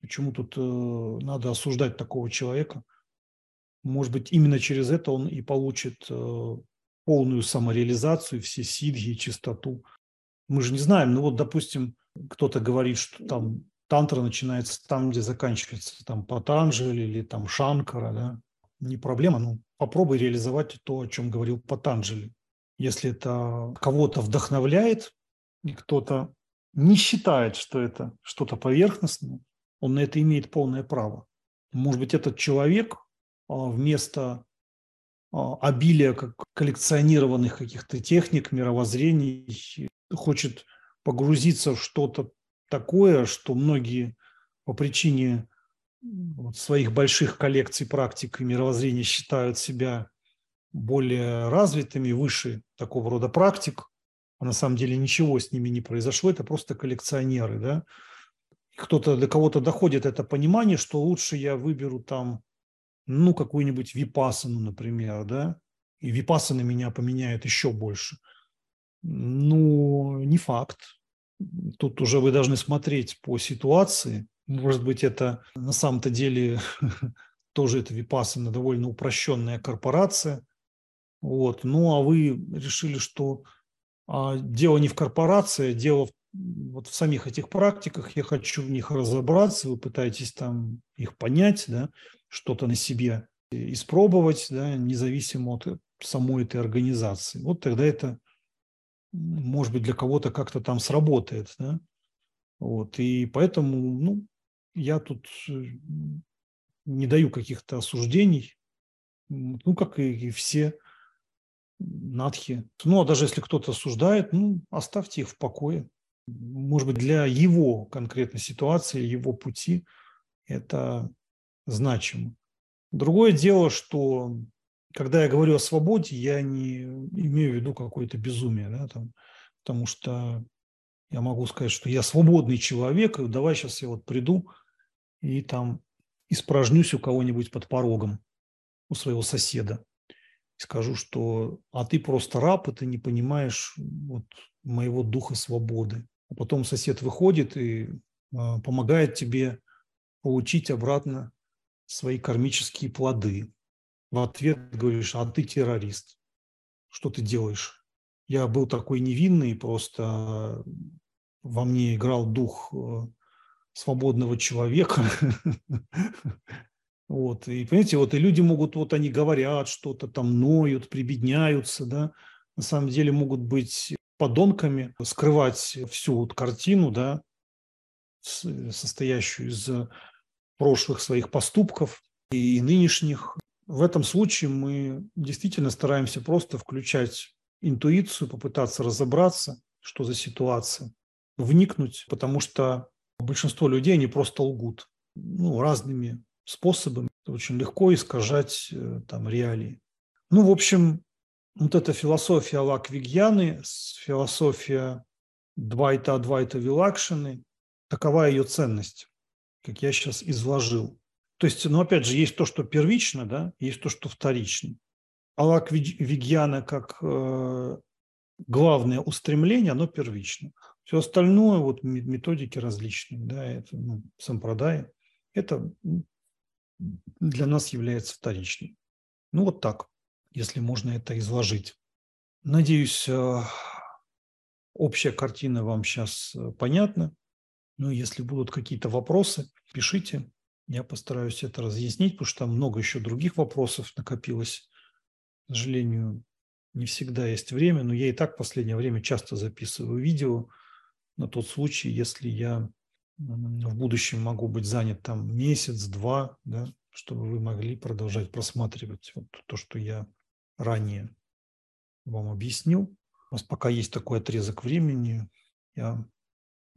Почему тут э, надо осуждать такого человека? Может быть, именно через это он и получит э, полную самореализацию, все сидхи, чистоту. Мы же не знаем, ну вот, допустим, кто-то говорит, что там тантра начинается там, где заканчивается там Патанджали или там Шанкара, да, не проблема, ну попробуй реализовать то, о чем говорил Патанджали. Если это кого-то вдохновляет, и кто-то не считает, что это что-то поверхностное, он на это имеет полное право. Может быть, этот человек а, вместо а, обилия как коллекционированных каких-то техник, мировоззрений, хочет погрузиться в что-то такое, что многие по причине своих больших коллекций практик и мировоззрения считают себя более развитыми, выше такого рода практик, а на самом деле ничего с ними не произошло, это просто коллекционеры, да. Кто-то, до кого-то доходит это понимание, что лучше я выберу там ну, какую-нибудь випасану, например, да, и випасана меня поменяет еще больше. Ну, не факт. Тут уже вы должны смотреть по ситуации. Может быть, это на самом-то деле тоже это випасана довольно упрощенная корпорация. Вот. Ну, а вы решили, что а, дело не в корпорации, дело в, вот в самих этих практиках. Я хочу в них разобраться, вы пытаетесь там их понять, да, что-то на себе испробовать, да, независимо от самой этой организации. Вот тогда это, может быть, для кого-то как-то там сработает. Да? Вот, и поэтому ну, я тут э, не даю каких-то осуждений, ну, как и, все надхи. Ну, а даже если кто-то осуждает, ну, оставьте их в покое. Может быть, для его конкретной ситуации, его пути это значимо. Другое дело, что когда я говорю о свободе, я не имею в виду какое-то безумие, да, там, потому что я могу сказать, что я свободный человек, и давай сейчас я вот приду и там испражнюсь у кого-нибудь под порогом, у своего соседа. И скажу, что а ты просто раб, и ты не понимаешь вот, моего духа свободы. А потом сосед выходит и э, помогает тебе получить обратно свои кармические плоды. В ответ говоришь, а ты террорист. Что ты делаешь? Я был такой невинный, просто во мне играл дух э, свободного человека. Вот, и понимаете, вот и люди могут, вот они говорят что-то там, ноют, прибедняются, да, на самом деле могут быть подонками, скрывать всю вот картину, да, состоящую из прошлых своих поступков и нынешних, в этом случае мы действительно стараемся просто включать интуицию, попытаться разобраться, что за ситуация, вникнуть, потому что большинство людей, они просто лгут ну, разными способами. Очень легко искажать э, там реалии. Ну, в общем, вот эта философия Алак Вигьяны, философия Двайта Адвайта Вилакшины, такова ее ценность, как я сейчас изложил. То есть, ну, опять же, есть то, что первично, да, есть то, что вторично. Алак Вигьяна как э, главное устремление, оно первично. Все остальное, вот методики различные, да, это ну, сампрадай, это для нас является вторичным. Ну, вот так, если можно это изложить. Надеюсь, э, общая картина вам сейчас э, понятна. Ну, если будут какие-то вопросы, пишите. Я постараюсь это разъяснить, потому что там много еще других вопросов накопилось. К сожалению, не всегда есть время, но я и так в последнее время часто записываю видео на тот случай, если я в будущем могу быть занят там месяц-два, да, чтобы вы могли продолжать просматривать вот то, что я ранее вам объяснил. У вас пока есть такой отрезок времени, я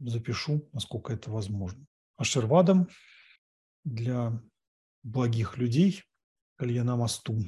запишу, насколько это возможно. Ашервадом для благих людей Кальяна Масту.